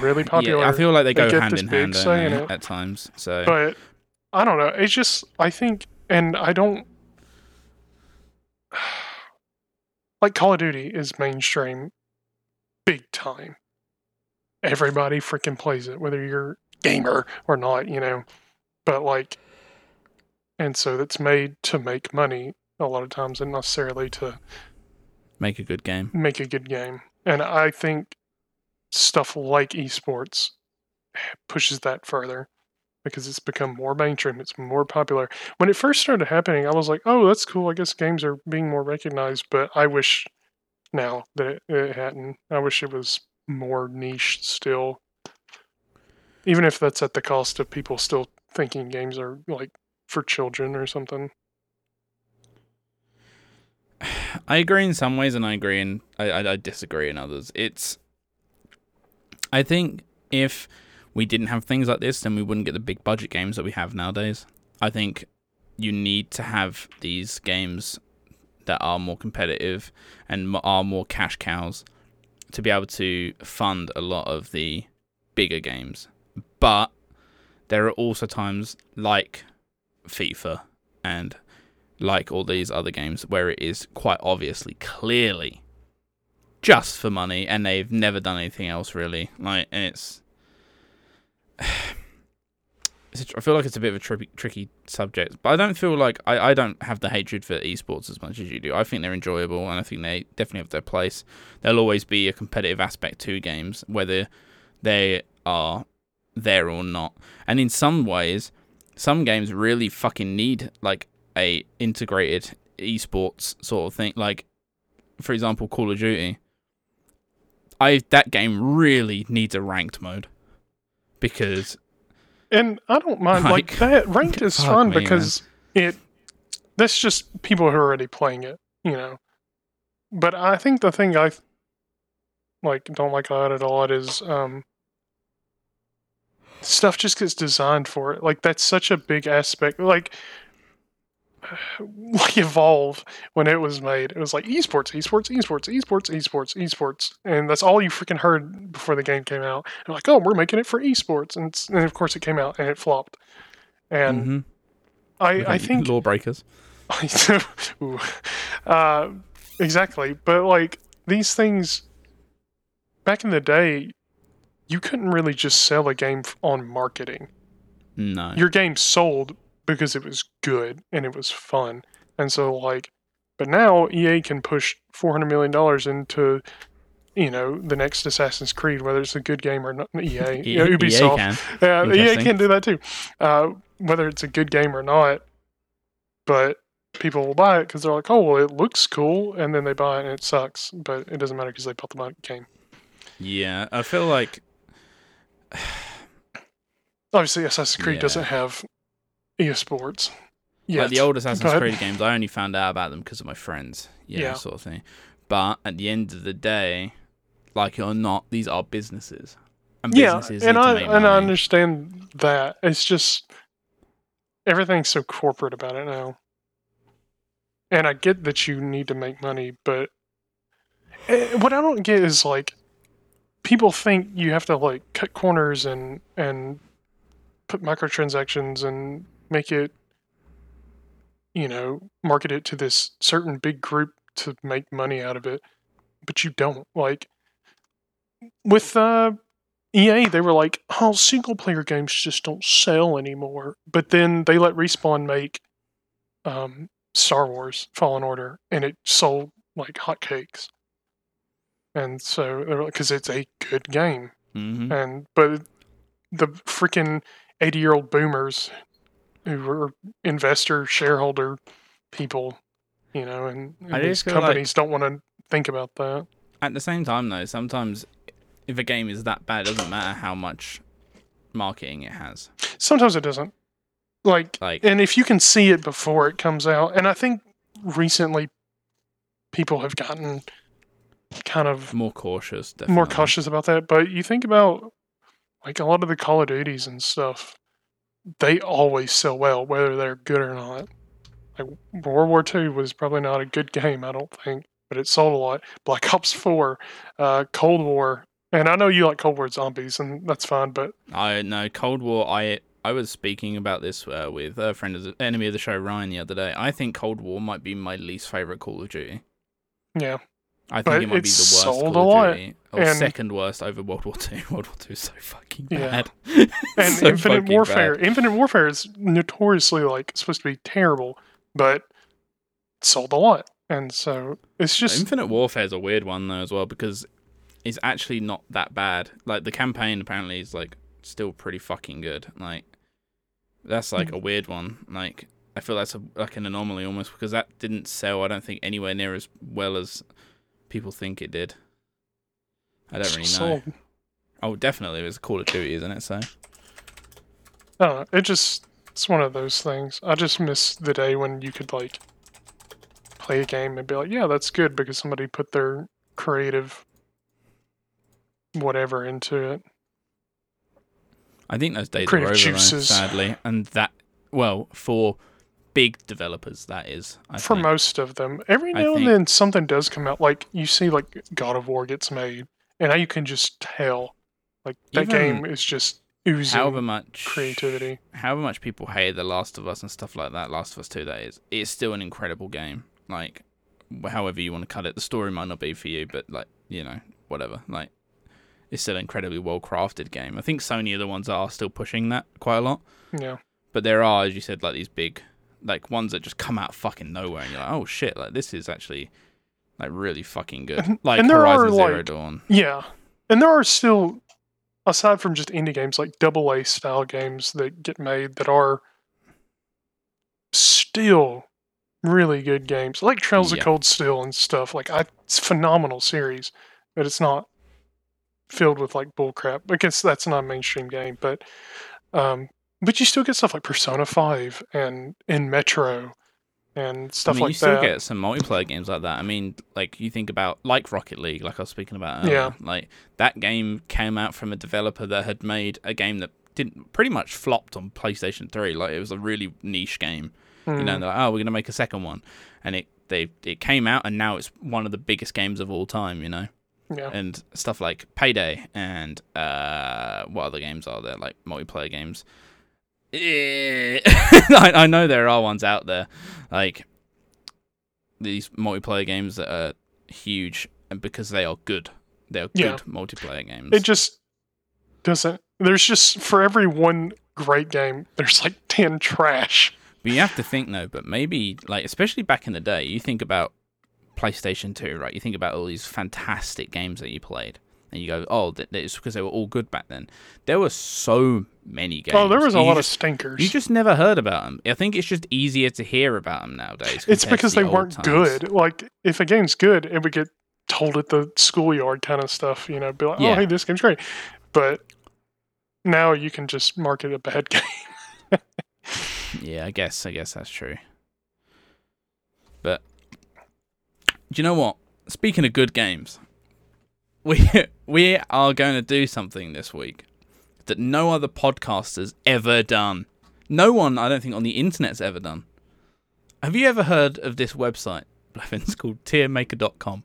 really popular. Yeah, I feel like they They go hand in hand don't say in they, it. at times. So but I don't know. It's just I think, and I don't like Call of Duty is mainstream, big time. Everybody freaking plays it, whether you're gamer or not, you know. But like, and so it's made to make money a lot of times, and necessarily to make a good game. make a good game. And I think stuff like esports pushes that further because it's become more mainstream, it's more popular. When it first started happening, I was like, "Oh, that's cool. I guess games are being more recognized." But I wish now that it, it hadn't. I wish it was more niche still. Even if that's at the cost of people still thinking games are like for children or something. I agree in some ways, and I agree in I, I, I disagree in others. It's I think if we didn't have things like this, then we wouldn't get the big budget games that we have nowadays. I think you need to have these games that are more competitive and are more cash cows to be able to fund a lot of the bigger games. But there are also times like FIFA and like all these other games where it is quite obviously clearly just for money and they've never done anything else really like it's, I feel like it's a bit of a tricky, tricky subject but I don't feel like I, I don't have the hatred for esports as much as you do I think they're enjoyable and I think they definitely have their place there'll always be a competitive aspect to games whether they are there or not and in some ways some games really fucking need like a integrated esports sort of thing. Like, for example, Call of Duty. I that game really needs a ranked mode because And I don't mind like, Like, that. Ranked is fun me, man. because it that's just people who are already playing it, you know. But I think the thing I like don't like about it a lot is um stuff just gets designed for it. Like that's such a big aspect. Like evolve when it was made. It was like esports esports esports esports esports esports. And that's all you freaking heard before the game came out. They're like oh we're making it for esports. And, and of course it came out and it flopped. And Mhm. I, I think lawbreakers. Ooh. uh, exactly. But like these things back in the day you couldn't really just sell a game on marketing. No, your game sold because it was good and it was fun. And so like but now EA can push 400 million dollars into you know the next Assassin's Creed whether it's a good game or not EA, E- know, EA Ubisoft can. yeah, EA can do that too uh, whether it's a good game or not but people will buy it because they're like oh well it looks cool and then they buy it and it sucks but it doesn't matter because they bought the game Yeah, I feel like obviously Assassin's Creed Yeah. doesn't have esports like the old Assassin's Creed games. I only found out about them because of my friends. Yeah, Yeah. sort of thing. But at the end of the day, like it or not, these are businesses, and yeah, and I and I understand that. It's just everything's so corporate about it now, and I get that you need to make money, but eh, what I don't get is like people think you have to like cut corners and and put microtransactions and make it you know market it to this certain big group to make money out of it but you don't like with uh EA, they were like, "Oh, single player games just don't sell anymore." But then they let Respawn make um, Star Wars Fallen Order, and it sold like hotcakes. And so, because it's a good game, hmm and but the freaking eighty-year-old boomers who were investor shareholder people, you know, and, and these feel like- companies don't want to think about that. At the same time, though, sometimes if a game is that bad, it doesn't matter how much marketing it has. Sometimes it doesn't. Like Like, and if you can see it before it comes out and i think recently people have gotten kind of More cautious, definitely. more cautious about that. But you think about like a lot of the Call of Duties and stuff, they always sell well, whether they're good or not. Like World War II was probably not a good game, I don't think, but it sold a lot. Black Ops 4, uh, Cold War, and I know you like Cold War zombies, and that's fine, but I know Cold War. I I was speaking about this uh, with a friend of the enemy of the show Ryan the other day. I think Cold War might be my least favorite Call of Duty. yeah. I think But it might be the worst sold Call of Duty, or and- second worst over World War Two. World War Two is so fucking Yeah. bad. And So Infinite Warfare, bad. Infinite Warfare is notoriously like supposed to be terrible, but it sold a lot. And so it's just Infinite Warfare is a weird one though as well because it's actually not that bad. Like the campaign apparently is like still pretty fucking good. Like that's like Mm. a weird one. Like I feel that's a, like an anomaly almost because that didn't sell. I don't think anywhere near as well as people think it did. I don't really know. sold. Oh, definitely it was Call of Duty, isn't it? So I. It just it's one of those things. I just miss the day when you could like play a game and be like, yeah, that's good because somebody put their creative whatever into it. I think those days are Creative over, though, juices. sadly, and that well for big developers that is. I For think. most of them, every I now and think- then something does come out. Like you see, like God of War gets made, and now you can just tell, like that Even game is just oozing however much creativity. however much people hate The Last of Us and stuff like that, Last of Us 2 that is, it's still an incredible game. Like, however you want to cut it, the story might not be for you, but like, you know, whatever. Like, it's still an incredibly well crafted game. I think Sony are the ones that are still pushing that quite a lot. Yeah, But there are, as you said, like these big, like ones that just come out fucking nowhere, and you're like, oh shit, like this is actually like really fucking good. And- Like and there Horizon are, Zero like- Dawn. yeah, and there are still, aside from just indie games, like double A style games that get made that are still really good games, like Trails Yeah. of Cold Steel and stuff. Like, I, it's a phenomenal series, but it's not filled with like bullcrap. I guess that's not a mainstream game, but um, but you still get stuff like Persona Five and in Metro and stuff I mean, like you still that. get some multiplayer games like that. I mean, like you think about like Rocket League, like I was speaking about. Earlier. Yeah. Like that game came out from a developer that had made a game that didn't pretty much flopped on PlayStation Three. Like it was a really niche game. You know, Mm, they're like, oh, we're gonna make a second one, and it they it came out, and now it's one of the biggest games of all time. You know, yeah, and stuff like Payday and uh, what other games are there? Like multiplayer games. I, I know there are ones out there, like these multiplayer games that are huge, and because they are good, they're Yeah. good multiplayer games. it just doesn't. There's just for every one great game, there's like ten trash. But you have to think though, but maybe like especially back in the day, you think about PlayStation 2, right? You think about all these fantastic games that you played. And you go, oh, it's because they were all good back then. There were so many games. Oh, there was a You lot just, of stinkers. You just never heard about them. I think it's just easier to hear about them nowadays. it's because the they weren't times. good. Like if a game's good, it would get told at the schoolyard kind of stuff. You know, be like, oh, Yeah. oh, hey, this game's great. But now you can just market a bad game. Yeah, I guess. I guess that's true. But do you know what? Speaking of good games, we we are going to do something this week that no other podcaster's ever done. No one, I don't think, on the internet's ever done. Have you ever heard of this website? It's called tiermaker.com.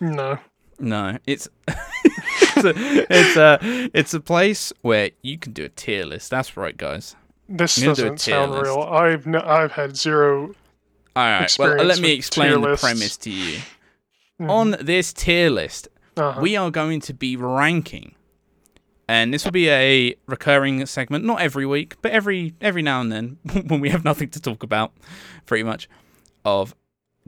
no. No, it's it's a, it's a it's a place where you can do a tier list. That's right, guys. This I'm gonna do a doesn't tier sound list. real. I've n- I've had zero. All right. Well, let me explain the lists. premise to you. Mhm. On this tier list, Uh-huh. we are going to be ranking, and this will be a recurring segment, not every week, but every every now and then when we have nothing to talk about, pretty much, of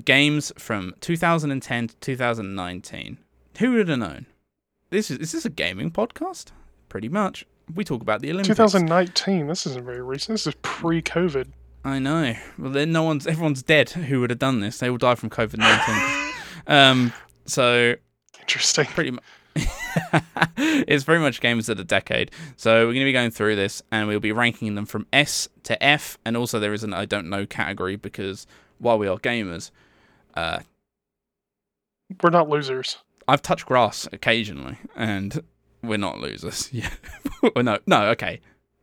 games from 2010 to 2019. Who would have known? This is is this a gaming podcast? Pretty much. We talk about the Olympics. 2019. This isn't very recent. This is pre-COVID. I know. Well, then no one's everyone's dead. Who would have done this? They all died from COVID nineteen. um. So Interesting. pretty much. it's very much games of the decade. So we're going to be going through this, and we'll be ranking them from S to F, and also there is an I don't know category because while we are gamers, uh, we're not losers. I've touched grass occasionally, and we're not losers. Yeah. No, no. Okay,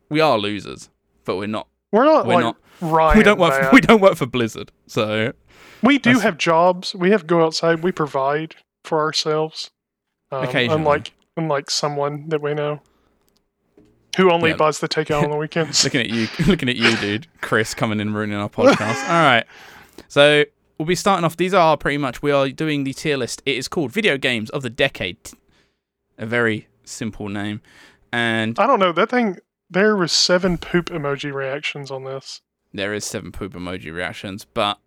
we are losers, but we're not. We're not We're like not- Ryan. we don't work. For, we don't work for Blizzard, so We do have jobs. We have to go outside. We provide for ourselves. Um. Unlike unlike someone that we know who only Yeah. buys the takeout on the weekends. looking at you, looking at you, dude, Chris, coming in ruining our podcast. All right, so we'll be starting off. These are pretty much we are doing the tier list. It is called Video Games of the Decade. A very simple name, and I don't know that thing. There was seven poop emoji reactions on this. there is seven poop emoji reactions, but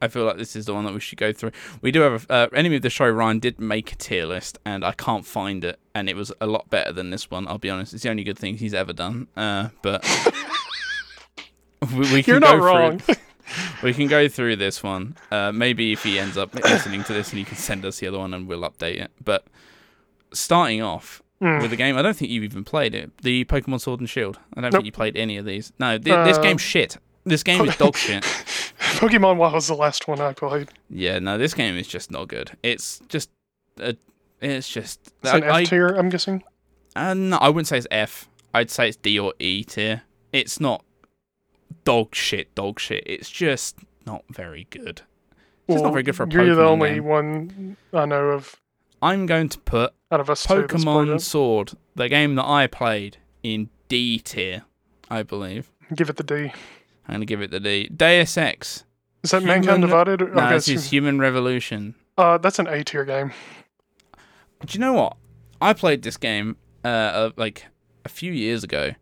I feel like this is the one that we should go through. We do have a, uh, enemy of the show. Ryan did make a tier list, and I can't find it, and it was a lot better than this one. I'll be honest; it's the only good thing he's ever done. Uh, but we, we can You're go not wrong. Through, we can go through this one. Uh, maybe if he ends up listening to this, and he can send us the other one, and we'll update it. But starting off Mm. with the game, I don't think you've even played it. The Pokemon Sword and Shield. I don't Nope. think you played any of these. No, th- this Uh, game's shit. This game is dog shit. Pokemon WoW was the last one I played. Yeah, no, this game is just not good. It's just, a, it's just. It's an I, F tier, I'm guessing. Uh, no, I wouldn't say it's F. I'd say it's D or E tier. It's not dog shit, dog shit. It's just not very good. It's just not very good for a Pokemon. You're the only game. one I know of I'm going to put out of us two that's played Pokemon. Sword, the game that I played, in D tier. I believe. Give it the D. I'm gonna give it the D. Deus Ex. Is that Human- Mankind Divided? No, Okay, this is Human Revolution. uh, that's an A tier game. Do you know what? I played this game uh, uh like a few years ago,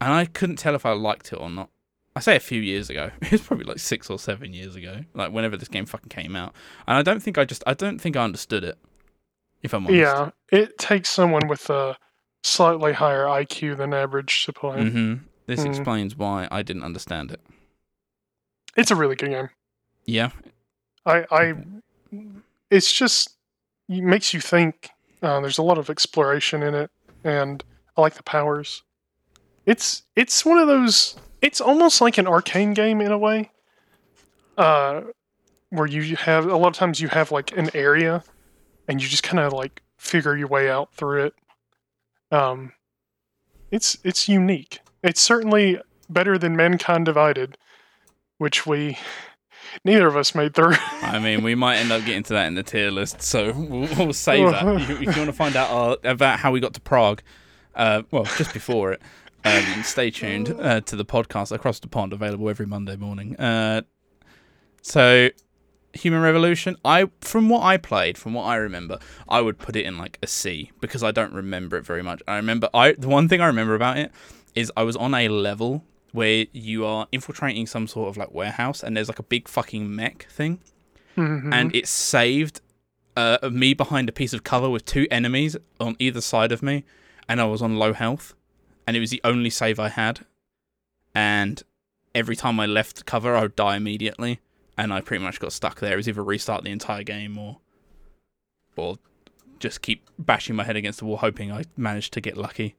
and I couldn't tell if I liked it or not. I say a few years ago. It was probably like six or seven years ago, like whenever this game fucking came out. And I don't think I just I don't think I understood it. If I'm honest. Yeah, it takes someone with a slightly higher IQ than average to play. hmm This Mm. explains why I didn't understand it. It's a really good game. Yeah. I, I, it's just it makes you think. Uh, there's a lot of exploration in it, and I like the powers. It's it's one of those. It's almost like an Arkane game in a way. Uh, where you have a lot of times you have like an area, and you just kind of like figure your way out through it. Um, it's it's unique. It's certainly better than Mankind Divided, which we neither of us made through. I mean, we might end up getting to that in the tier list, so we'll, we'll save that. If you, if you want to find out uh, about how we got to Prague, uh, well, just before it, um, stay tuned uh, to the podcast Across the Pond, available every Monday morning. Uh, so, Human Revolution, I from what I played, from what I remember, I would put it in like a C because I don't remember it very much. I remember I the one thing I remember about it is I was on a level where you are infiltrating some sort of like warehouse and there's like a big fucking mech thing Mhm. and it saved uh, me behind a piece of cover with two enemies on either side of me, and I was on low health, and it was the only save I had. And every time I left cover, I would die immediately, and I pretty much got stuck there. It was either restart the entire game or, or just keep bashing my head against the wall, hoping I managed to get lucky,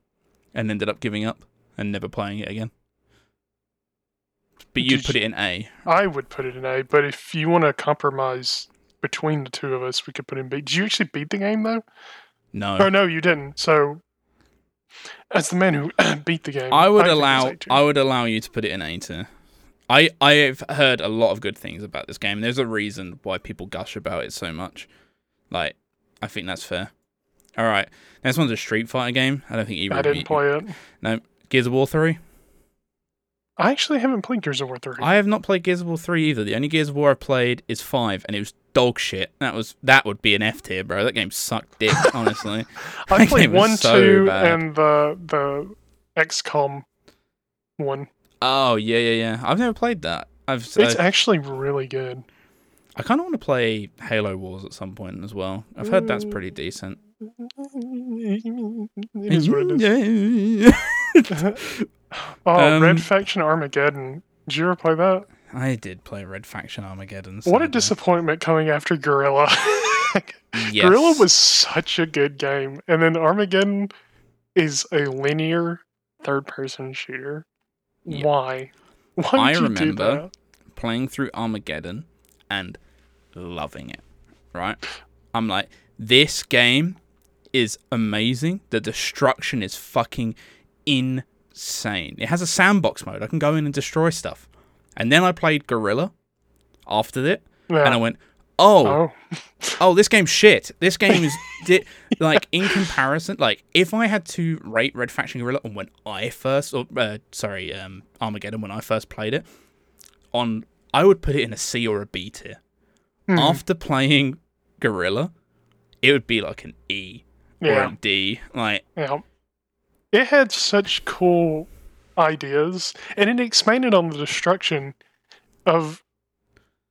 and ended up giving up and never playing it again. But you'd Did put you- it in A. I would put it in A, but if you want to compromise between the two of us, we could put in B. Did you actually beat the game though? No. Oh no, you didn't. So, as the man who beat the game, I would it's allow I would allow you to put it in A tier. I I've heard a lot of good things about this game. There's a reason why people gush about it so much. Like, I think that's fair. All right, next one's a Street Fighter game. I don't think either. I didn't you- play it. No, Gears of War three. I actually haven't played Gears of War three. I have not played Gears of War three either. The only Gears of War I've played is five, and it was dog shit. That was that would be an F tier, bro. That game sucked dick, honestly. I played one, so two, bad. and the the XCOM one. Oh yeah, yeah, yeah. I've never played that. I've It's uh, actually really good. I kind of want to play Halo Wars at some point as well. I've heard that's pretty decent. It is what it is. Oh, Um, Red Faction Armageddon. Did you ever play that? I did play Red Faction Armageddon. What a disappointment coming after Guerrilla. Yes. Guerrilla was such a good game, and then Armageddon is a linear third-person shooter. Yeah. Why? Why I you remember playing through Armageddon and loving it. right? I'm like, this game is amazing. The destruction is fucking insane. It has a sandbox mode. I can go in and destroy stuff. And then I played Guerrilla after it, Yeah. and I went, oh, oh, oh, this game's shit. This game is di- like in comparison. Like if I had to rate Red Faction Guerrilla on when I first, or uh, sorry, um, Armageddon when I first played it, on I would put it in a C or a B tier. hmm, After playing Guerrilla, it would be like an E or yeah, a D. Like yeah. It had such cool ideas, and it expanded on the destruction of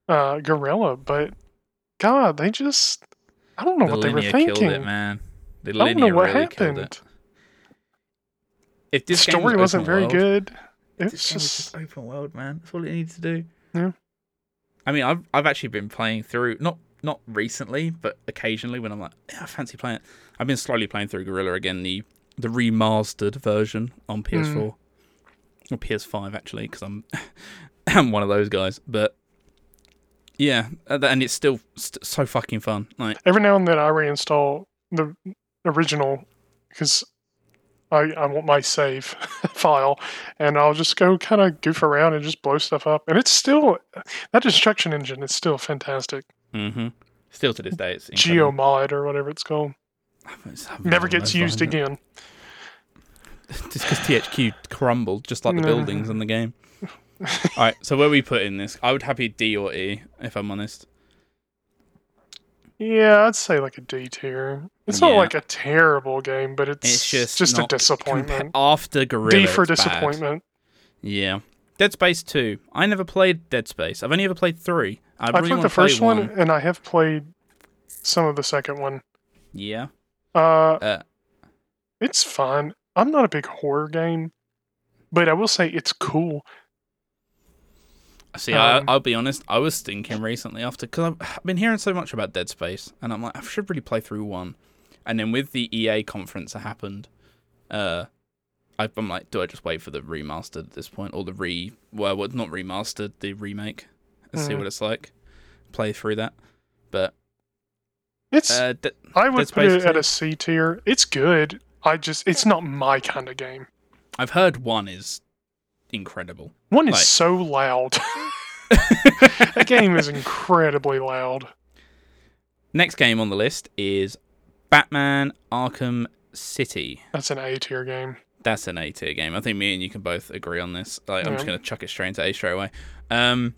uh, Guerrilla. But God, they just I don't know the what they were thinking. it, man. The I don't know what really happened. If this was story wasn't very world- good. It's just just open world, man. That's all it needs to do. Yeah. I mean, I've I've actually been playing through not not recently, but occasionally when I'm like, yeah, I fancy playing it. I've been slowly playing through Guerrilla again, the the remastered version on PS4 or PS5 actually, because I'm I'm one of those guys. But yeah, uh, and it's still st- so fucking fun. Like, every now and then I reinstall the original because I, I want my save file and I'll just go kind of goof around and just blow stuff up. And it's still, that destruction engine is still fantastic. Hmm still to this day, it's. Geomod or whatever it's called. Never gets used again. Just because THQ crumbled, just like the buildings in the game. All right, so where we put in this, I would happy D or E if I'm honest. Yeah, I'd say like a D tier. It's not like a terrible game, but it's, It's just just a disappointment. Compa- after Guerrilla, D for it's bad. disappointment. Yeah, Dead Space Two. I never played Dead Space. I've only ever played three. I I played the play first one, and I have played some of the second one. Yeah. Uh, Uh, it's fun. I'm not a big horror game, but I will say it's cool. See, Um, I, I'll be honest. I was thinking recently after because I've, I've been hearing so much about Dead Space, and I'm like, I should really play through one. And then with the EA conference that happened, uh, I'm like, do I just wait for the remastered at this point, or the re? Well, not remastered, the remake, and see Mhm. what it's like. Play through that, but It's uh, De- I would put it at a C tier. It's good. I just it's not my kind of game. I've heard one is incredible. One is so loud. that game is incredibly loud. Next game on the list is Batman Arkham City. That's an A tier game. That's an A tier game. I think me and you can both agree on this. Like, I'm just gonna chuck it straight into A straight away. Um,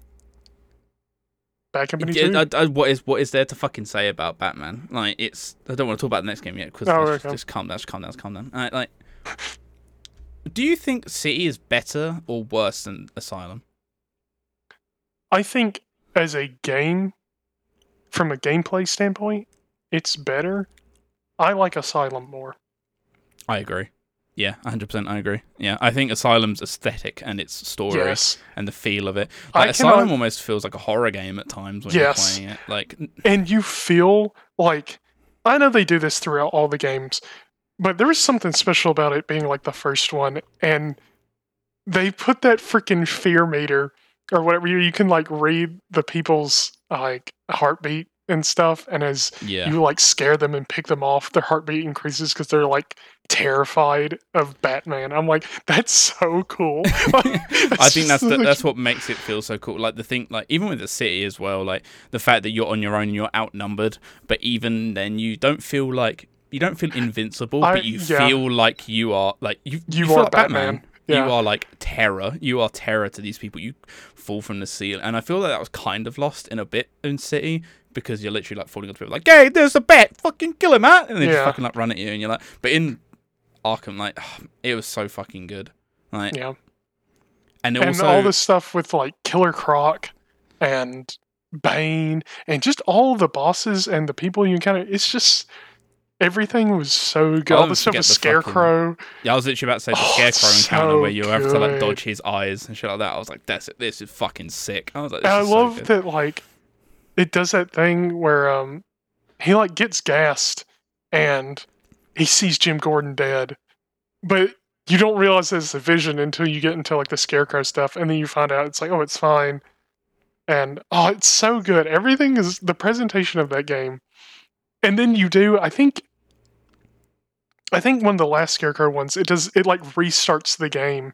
Bad Company yeah. I- I- what is what is there to fucking say about Batman? Like, it's I don't want to talk about the next game yet because Oh, just, okay. just calm down, just calm down, just calm down. Like, do you think City is better or worse than Asylum? I think as a game, from a gameplay standpoint, it's better. I like Asylum more. I agree. Yeah, 100% I agree. Yeah, I think Asylum's aesthetic and its story Yes, and the feel of it. Like, Asylum cannot- almost feels like a horror game at times when Yes. you're playing it. Like, and you feel like I know they do this throughout all the games, but there is something special about it being like the first one, and they put that freaking fear meter or whatever you you can like read the people's like heartbeat and stuff, and as yeah. you like scare them and pick them off, their heartbeat increases because they're like terrified of Batman. I'm like, that's so cool. I think that's the, that's what makes it feel so cool. Like the thing, like even with the city as well, like the fact that you're on your own, and you're outnumbered, but even then you don't feel like you don't feel invincible, I- but you yeah. feel like you are like you. You feel are like Batman. Yeah. You are like terror. You are terror to these people. You fall from the ceiling, and I feel like that was kind of lost in a bit in City because you're literally like falling onto people like, "Hey, there's a bat! Fucking kill him, man!" And they just fucking like run at you, and you're like, but in Arkham, like it was so fucking good. Like, yeah. and, and also all this stuff with like Killer Croc and Bane and just all the bosses and the people you encounter. It's just everything was so good. All the stuff with the fucking- Scarecrow. Yeah, I was literally about to say the Oh, scarecrow encounter so where you have to like dodge his eyes and shit like that. I was like, that's it. This is fucking sick. I was like, I is so that like it does that thing where um he like gets gassed and he sees Jim Gordon dead, but you don't realize it's a vision until you get into like the Scarecrow stuff, and then you find out it's like, oh, it's fine. and oh, it's so good. Everything is the presentation of that game, and then you do. I think, I think one of the last Scarecrow ones, it does it like restarts the game,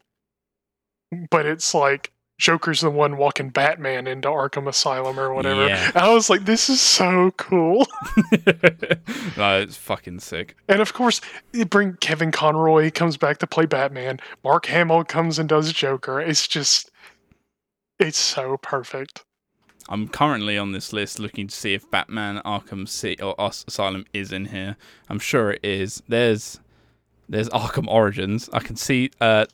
but it's like Joker's the one walking Batman into Arkham Asylum or whatever. Yeah. And I was like, this is so cool. no, it's fucking sick. And of course, you bring Kevin Conroy comes back to play Batman. Mark Hamill comes and does Joker. It's just, it's so perfect. I'm currently on this list looking to see if Batman Arkham City or As- Asylum is in here. I'm sure it is. There's there's Arkham Origins. I can see uh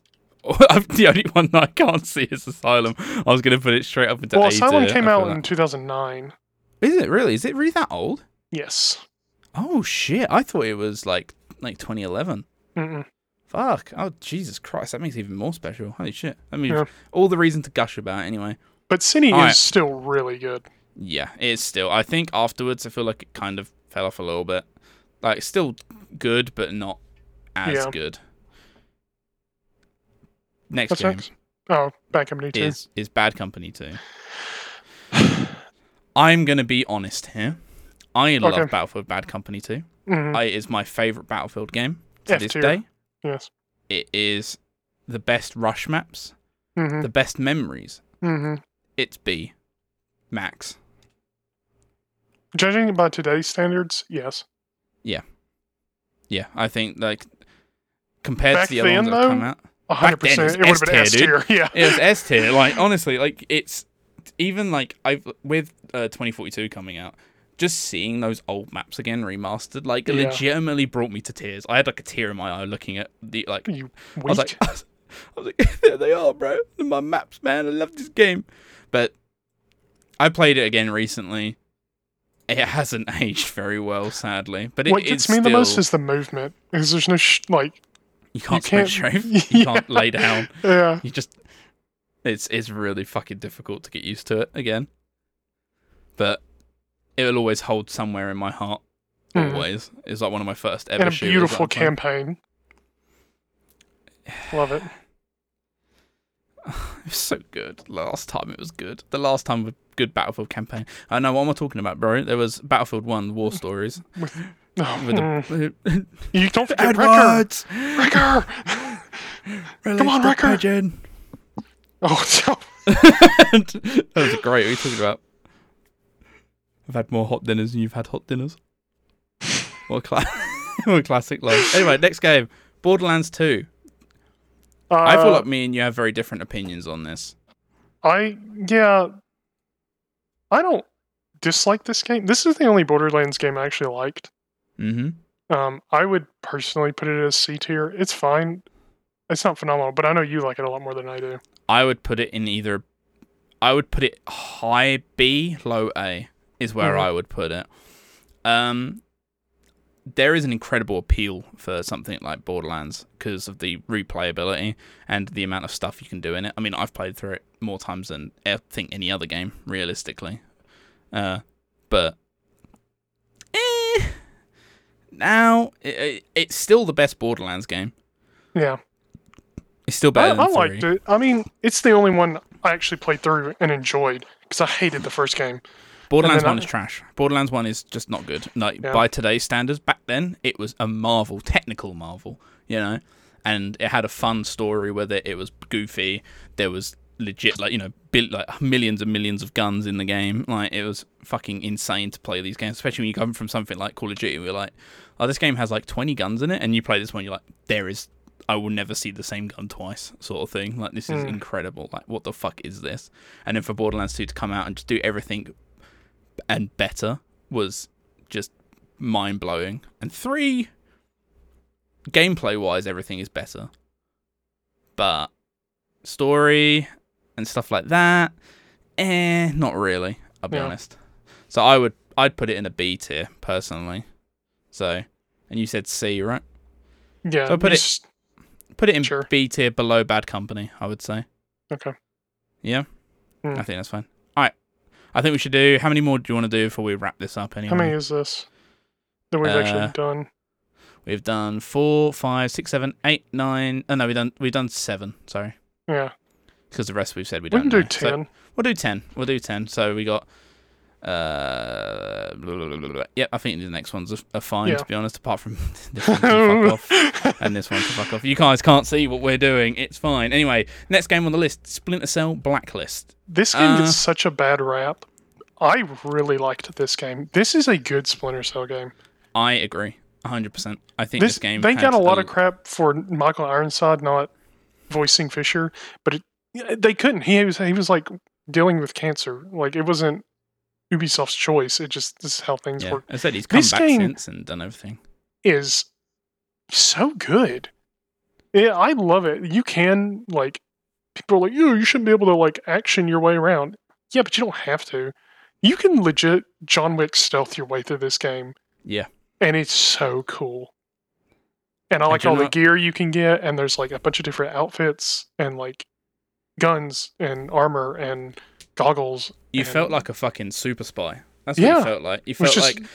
the only one that I can't see is Asylum. I was going to put it straight up into well, Asylum came out in 2009. that- Is it really? Is it really that old? Yes. Oh shit! I thought it was like like 2011. Mm-mm. Fuck! Oh Jesus Christ! That makes it even more special. Holy shit! I mean, Yeah. all the reason to gush about it anyway. But Cine Alright. is still really good. Yeah, it's still. I think afterwards, I feel like it kind of fell off a little bit. Like, still good, but not as Yeah. good. Next What's game next? Oh, Bad Company 2. is is Bad Company Two. I'm gonna be honest here. I love Okay. Battlefield Bad Company Two. Mhm. I, it is my favorite Battlefield game to F this day. Yes. It is the best rush maps, hmm the best memories. hmm It's B, max. Judging by today's standards, yes. Yeah, yeah. I think like compared Back to the other then, ones that have come out. A hundred then, percent. it's It would have been S S-tier. Yeah. it was S tier. Like honestly, like it's even like I've with uh, 2042 coming out, just seeing those old maps again remastered, like Yeah. legitimately brought me to tears. I had like a tear in my eye looking at the like. You I was like, I was, I was like, there they are, bro. They're my maps, man. I love this game, but I played it again recently. It hasn't aged very well, sadly. But it what is gets me the most is the movement. Because there's no sh- like you can't strafe. You can't lay down. yeah. You just it's it's really fucking difficult to get used to it again. But it will always hold somewhere in my heart. Mhm. Always. It's like one of my first ever And a beautiful that I played. campaign. Love it. It was so good. Last time it was good. The last time with good Battlefield campaign. I know what am I talking about, bro? There was Battlefield One War Stories Oh, with mm. the you don't forget. Edwards. Wrecker. Come on, Wrecker. Oh, that was great. What are you talking about? I've had more hot dinners than you've had hot dinners. What cla- what a classic line. Anyway, next game Borderlands 2. I feel Uh, like me and you have very different opinions on this. I yeah. I don't dislike this game. This is the only Borderlands game I actually liked. Hmm. Um, I would personally put it as C tier. It's fine. It's not phenomenal, but I know you like it a lot more than I do. I would put it in either. I would put it high B, low A, is where Mhm. I would put it. Um, there is an incredible appeal for something like Borderlands because of the replayability and the amount of stuff you can do in it. I mean, I've played through it more times than I think any other game, realistically. Uh, but eh, now it, it, it's still the best Borderlands game. Yeah, It's still I, better than I three. liked it. I mean, it's the only one I actually played through and enjoyed because I hated the first game. Borderlands One I- is trash. Borderlands One is just not good. Like Yeah. by today's standards, back then it was a marvel, technical marvel, you know, and it had a fun story with it. It was goofy. There was legit, like you know, bil- like millions and millions of guns in the game. Like it was fucking insane to play these games, especially when you come from something like Call of Duty. And we're like, oh, this game has like twenty guns in it, and you play this one, you're like, there is. I will never see the same gun twice, sort of thing. Like this is Mm. incredible. Like what the fuck is this? And then for Borderlands 2 to come out and just do everything and better was just mind blowing. And three, gameplay wise, everything is better, but story and stuff like that, eh, not really. I'll be Yeah. honest. So I would, I'd put it in a B tier personally. So, and you said C, right? Yeah, So I put it- Put it in Sure. B tier below Bad Company. I would say. Okay. Yeah, Hmm. I think that's fine. All right. I think we should do. How many more do you want to do before we wrap this up? Anyway, How many is this that we've Uh, actually done? We've done four, five, six, seven, eight, nine. Oh no, we've done we've done seven. Sorry. Yeah. Because the rest we've said we don't We can do know. So- ten. we'll do ten. We'll do ten. So we got. Uh, blah, blah, blah, blah, blah. yeah, I think the next one's are, a fine Yeah. to be honest. Apart from this one to fuck off and this one to fuck off. You guys can't see what we're doing. It's fine. Anyway, next game on the list: Splinter Cell Blacklist. This game Uh, gets such a bad rap. I really liked this game. This is a good Splinter Cell game. I agree, hundred percent. I think this, This, game. they got a lot a- of crap for Michael Ironside not voicing Fisher, but it, Eh, they couldn't. He was he was like dealing with cancer. Like it wasn't Ubisoft's choice. It just this is how things Yeah, work. I said he's come This back since and done everything. Is so good. Yeah, I love it. You can like people are like, "Oh, you shouldn't be able to like action your way around." Yeah, but you don't have to. You can legit John Wick stealth your way through this game. Yeah. and it's so cool. And I like all the gear you can get, and there's like a bunch of different outfits and like guns and armor and goggles. You and felt like a fucking super spy. That's what Yeah. you felt like. You felt just like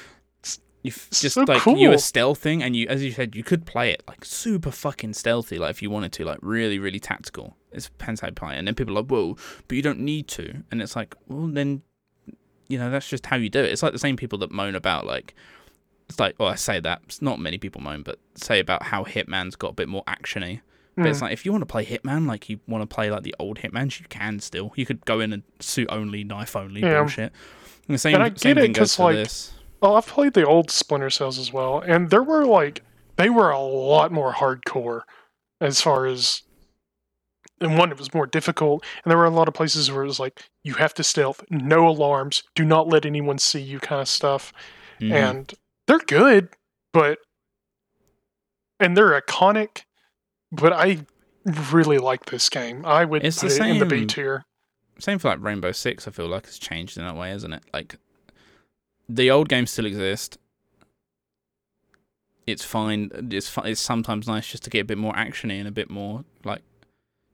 you f- just so like you were cool. stealthing, and you, as you said, you could play it like super fucking stealthy, like if you wanted to, like really, really tactical. It's you play. And then people are like, "Whoa," but you don't need to. And it's like, well, then, you know, that's just how you do it. It's like the same people that moan about like, it's like, oh, I say that. It's not many people moan, but say about how Hitman's got a bit more actiony. But it's Mm. like if you want to play Hitman, like you want to play like the old Hitmans, you can still. You could go in and suit only, knife only Yeah. bullshit. And the same, And I same get it, thing goes 'cause, for like, this. Oh, I've played the old Splinter Cells as well, and there were like they were a lot more hardcore as far as and one it was more difficult and there were a lot of places where it was like you have to stealth no alarms do not let anyone see you kind of stuff Mhm. and they're good but and they're iconic but i really like this game i would It's put the it in the b same- tier Same for like Rainbow Six. I feel like it's changed in that way, isn't it? Like the old games still exist. It's fine. It's it's sometimes nice just to get a bit more actiony and a bit more like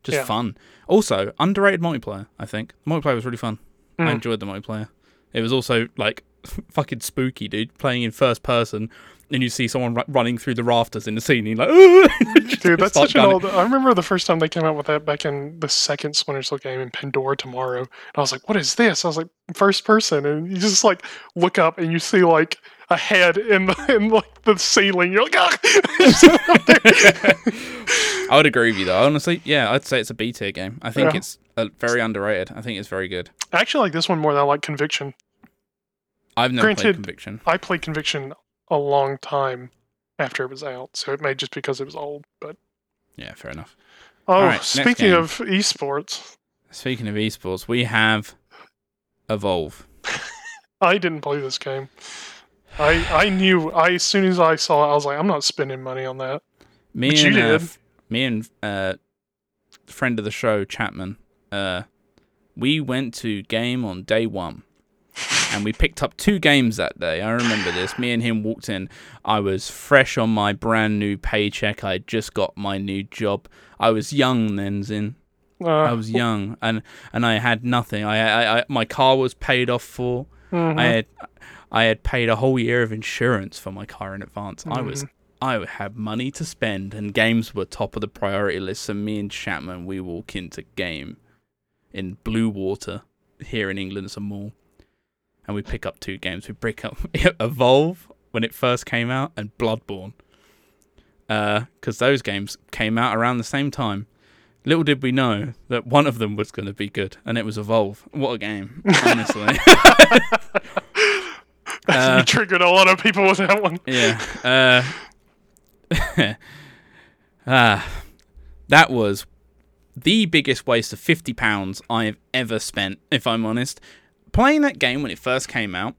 just Yeah. fun. Also, underrated multiplayer. I think the multiplayer was really fun. I Mm. enjoyed the multiplayer. It was also like fucking spooky, dude. Playing in first person, and you see someone ru- running through the rafters in the scene. And you're like, Dude, that's such an old. I remember the first time they came out with that back in the second Splinter Cell game in Pandora Tomorrow. And I was like, "What is this?" I was like, "First person," and you just like look up and you see like a head in the in like the ceiling. You're like, "Ah!" It's up there. I would agree with you though. Honestly, yeah, I'd say it's a B tier game. I think Yeah. it's uh, very underrated. I think it's very good. I actually like this one more than I like Conviction. I've never played Conviction. I played Conviction a long time after it was out, so it may just because it was old. But Yeah, fair enough. oh, next speaking of esports, Speaking of esports, we have Evolve. I didn't play this game. I I knew I as soon as I saw it, I was like, I'm not spending money on that. Me But and uh, me and uh, friend of the show Chapman. Uh, we went to game on day one, and we picked up two games that day. I remember this. Me and him walked in. I was fresh on my brand new paycheck. I had just got my new job. I was young then, Zin. Uh, I was young, and and I had nothing. I, I, I my car was paid off for. mhm. I had I had paid a whole year of insurance for my car in advance. I was Mm-hmm. I had money to spend, and games were top of the priority list. So me and Chapman, we walk into game in Bluewater here in England, some mall, and we pick up two games. We pick up Evolve when it first came out, and Bloodborne, because those games came out around the same time. Little did we know that one of them was going to be good, and it was Evolve. What a game, honestly. That's Uh, triggered a lot of people with that one. Yeah. Uh, ah, that was the biggest waste of fifty pounds I have ever spent. If I'm honest, playing that game when it first came out,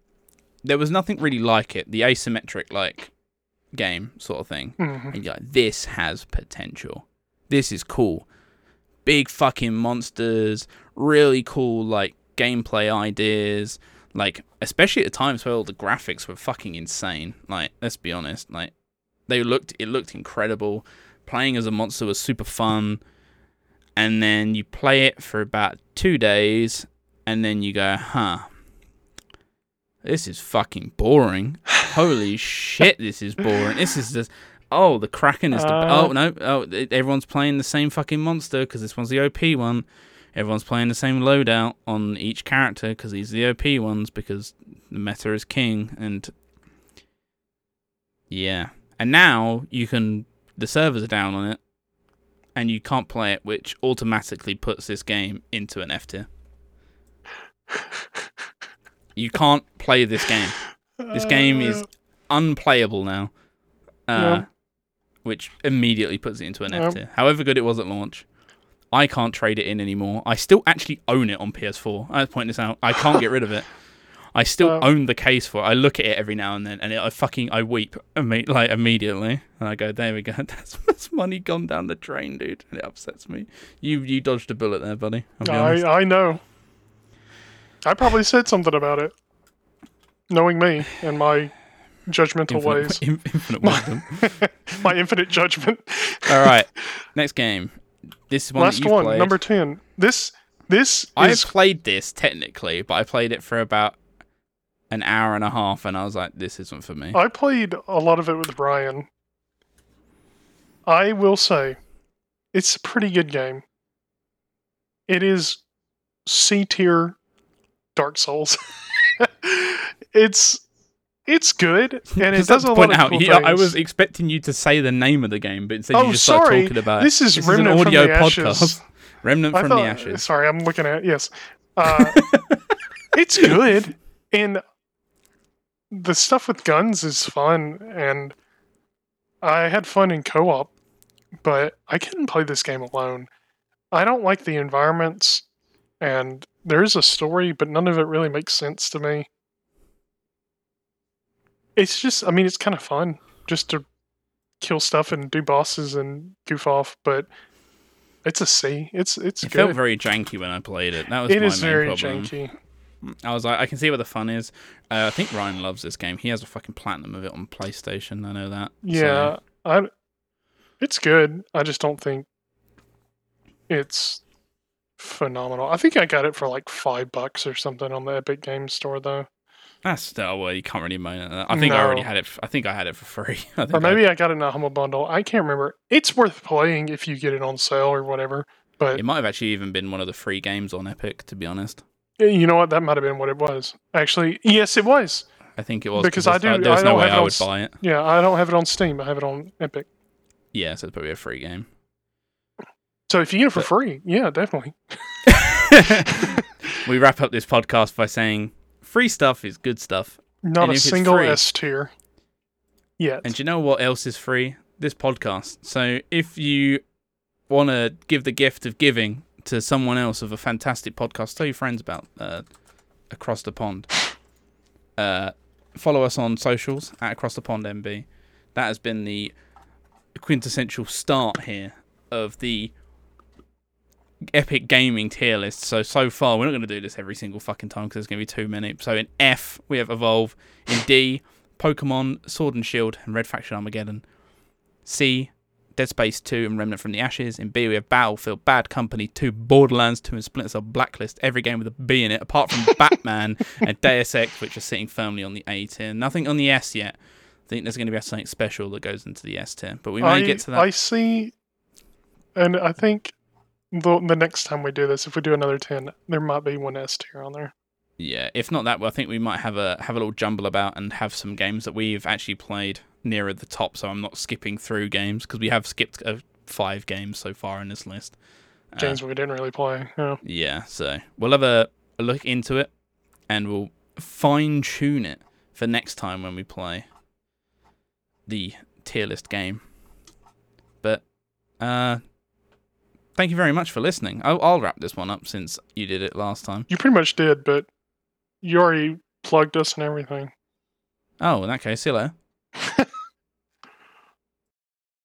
there was nothing really like it. The asymmetric like game sort of thing. Mhm. And you're like, this has potential. This is cool. Big fucking monsters, really cool like gameplay ideas. Like, especially at the times where all the graphics were fucking insane. Like, let's be honest. Like, they looked, it looked incredible. Playing as a monster was super fun. And then you play it for about two days, and then you go, huh, this is fucking boring. Holy shit, this is boring. This is just. Oh, the Kraken is the. Uh. oh, no. Oh, everyone's playing the same fucking monster because this one's the OP one. Everyone's playing the same loadout on each character because these are the OP ones because the meta is king and yeah. And now you can the servers are down on it and you can't play it, which automatically puts this game into an F tier. You can't play this game. This game is unplayable now. Uh, Yeah. which immediately puts it into an. F tier. However good it was at launch, I can't trade it in anymore. I still actually own it on PS4. I point this out. I can't get rid of it. I still Uh, own the case for it. I look at it every now and then, and it, I fucking I weep imme- like immediately, and I go, "There we go. That's, that's money gone down the drain, dude." And it upsets me. You you dodged a bullet there, buddy. I'll be honest. I, I know. I probably said something about it. Knowing me and my judgmental ways. In- infinite wisdom. my infinite judgment. All right, next game. This one that Last one, played. number 10. This this I is played this technically, but I played it for about an hour and a half, and I was like, "This isn't for me." I played a lot of it with Brian. I will say it's a pretty good game. It is C tier Dark Souls. it's it's good and it does a lot point of out, cool he- I was expecting you to say the name of the game, but instead Oh, you just started talking about This is it. Remnant an from audio the podcast. Ashes. Remnant I from thought- the Ashes. Sorry, I'm looking at yes. Uh, it's good, and the stuff with guns is fun, and I had fun in co-op, but I couldn't play this game alone. I don't like the environments, and there is a story, but none of it really makes sense to me. It's just, I mean, it's kind of fun just to kill stuff and do bosses and goof off, but it's a C. It's it's It good. felt very janky when I played it. That was It my is main very problem. janky. I was like, I can see where the fun is. Uh, I think Ryan loves this game. He has a fucking platinum of it on PlayStation. I know that. So- Yeah, I. It's good. I just don't think it's phenomenal. I think I got it for like five bucks or something on the Epic Games Store though, that's still uh, well. You can't really moan at that. I think I already had it. I think I had it for free. I or maybe I got it in a humble bundle. I can't remember. It's worth playing if you get it on sale or whatever. But it might have actually even been one of the free games on Epic. To be honest, you know what? That might have been what it was. Actually, yes, it was. I think it was Because I do- There's I no way I would s- buy it. Yeah, I don't have it on Steam. I have it on Epic. Yeah, so it's probably a free game. So if you get it for But- free, yeah, definitely. we wrap up this podcast by saying free stuff is good stuff. Not And a single free- S tier yet. And you know what else is free? This podcast. So if you want to give the gift of giving to someone else of a fantastic podcast, tell your friends about uh, Across the Pond. Uh, follow us on socials at Across the Pond MB. That has been the quintessential start here of the epic gaming tier list. So so far, we're not going to do this every single fucking time because there's going to be too many. So in F, we have Evolve. In D, Pokemon Sword and Shield and Red Faction Armageddon. C, Dead Space 2 and Remnant from the Ashes. In B, we have Battlefield, Bad Company 2, Borderlands 2, and Splinter Cell Blacklist. Every game with a B in it, apart from Batman and Deus Ex, which are sitting firmly on the A tier. Nothing on the S yet. I think there's going to be something special that goes into the S tier, but we may I, get to that. I see, and I think the the next time we do this, if we do another ten, there might be one S tier on there. Yeah, if not that, well, I think we might have a have a little jumble about and have some games that we've actually played nearer the top. So I'm not skipping through games because we have skipped uh, five games so far in this list. Uh, Games we didn't really play. Yeah. yeah, so we'll have a, a look into it and we'll fine tune it for next time when we play the tier list game. But uh, thank you very much for listening. I'll, I'll wrap this one up since you did it last time. You pretty much did, but you already plugged us and everything. Oh, in that case, see you later.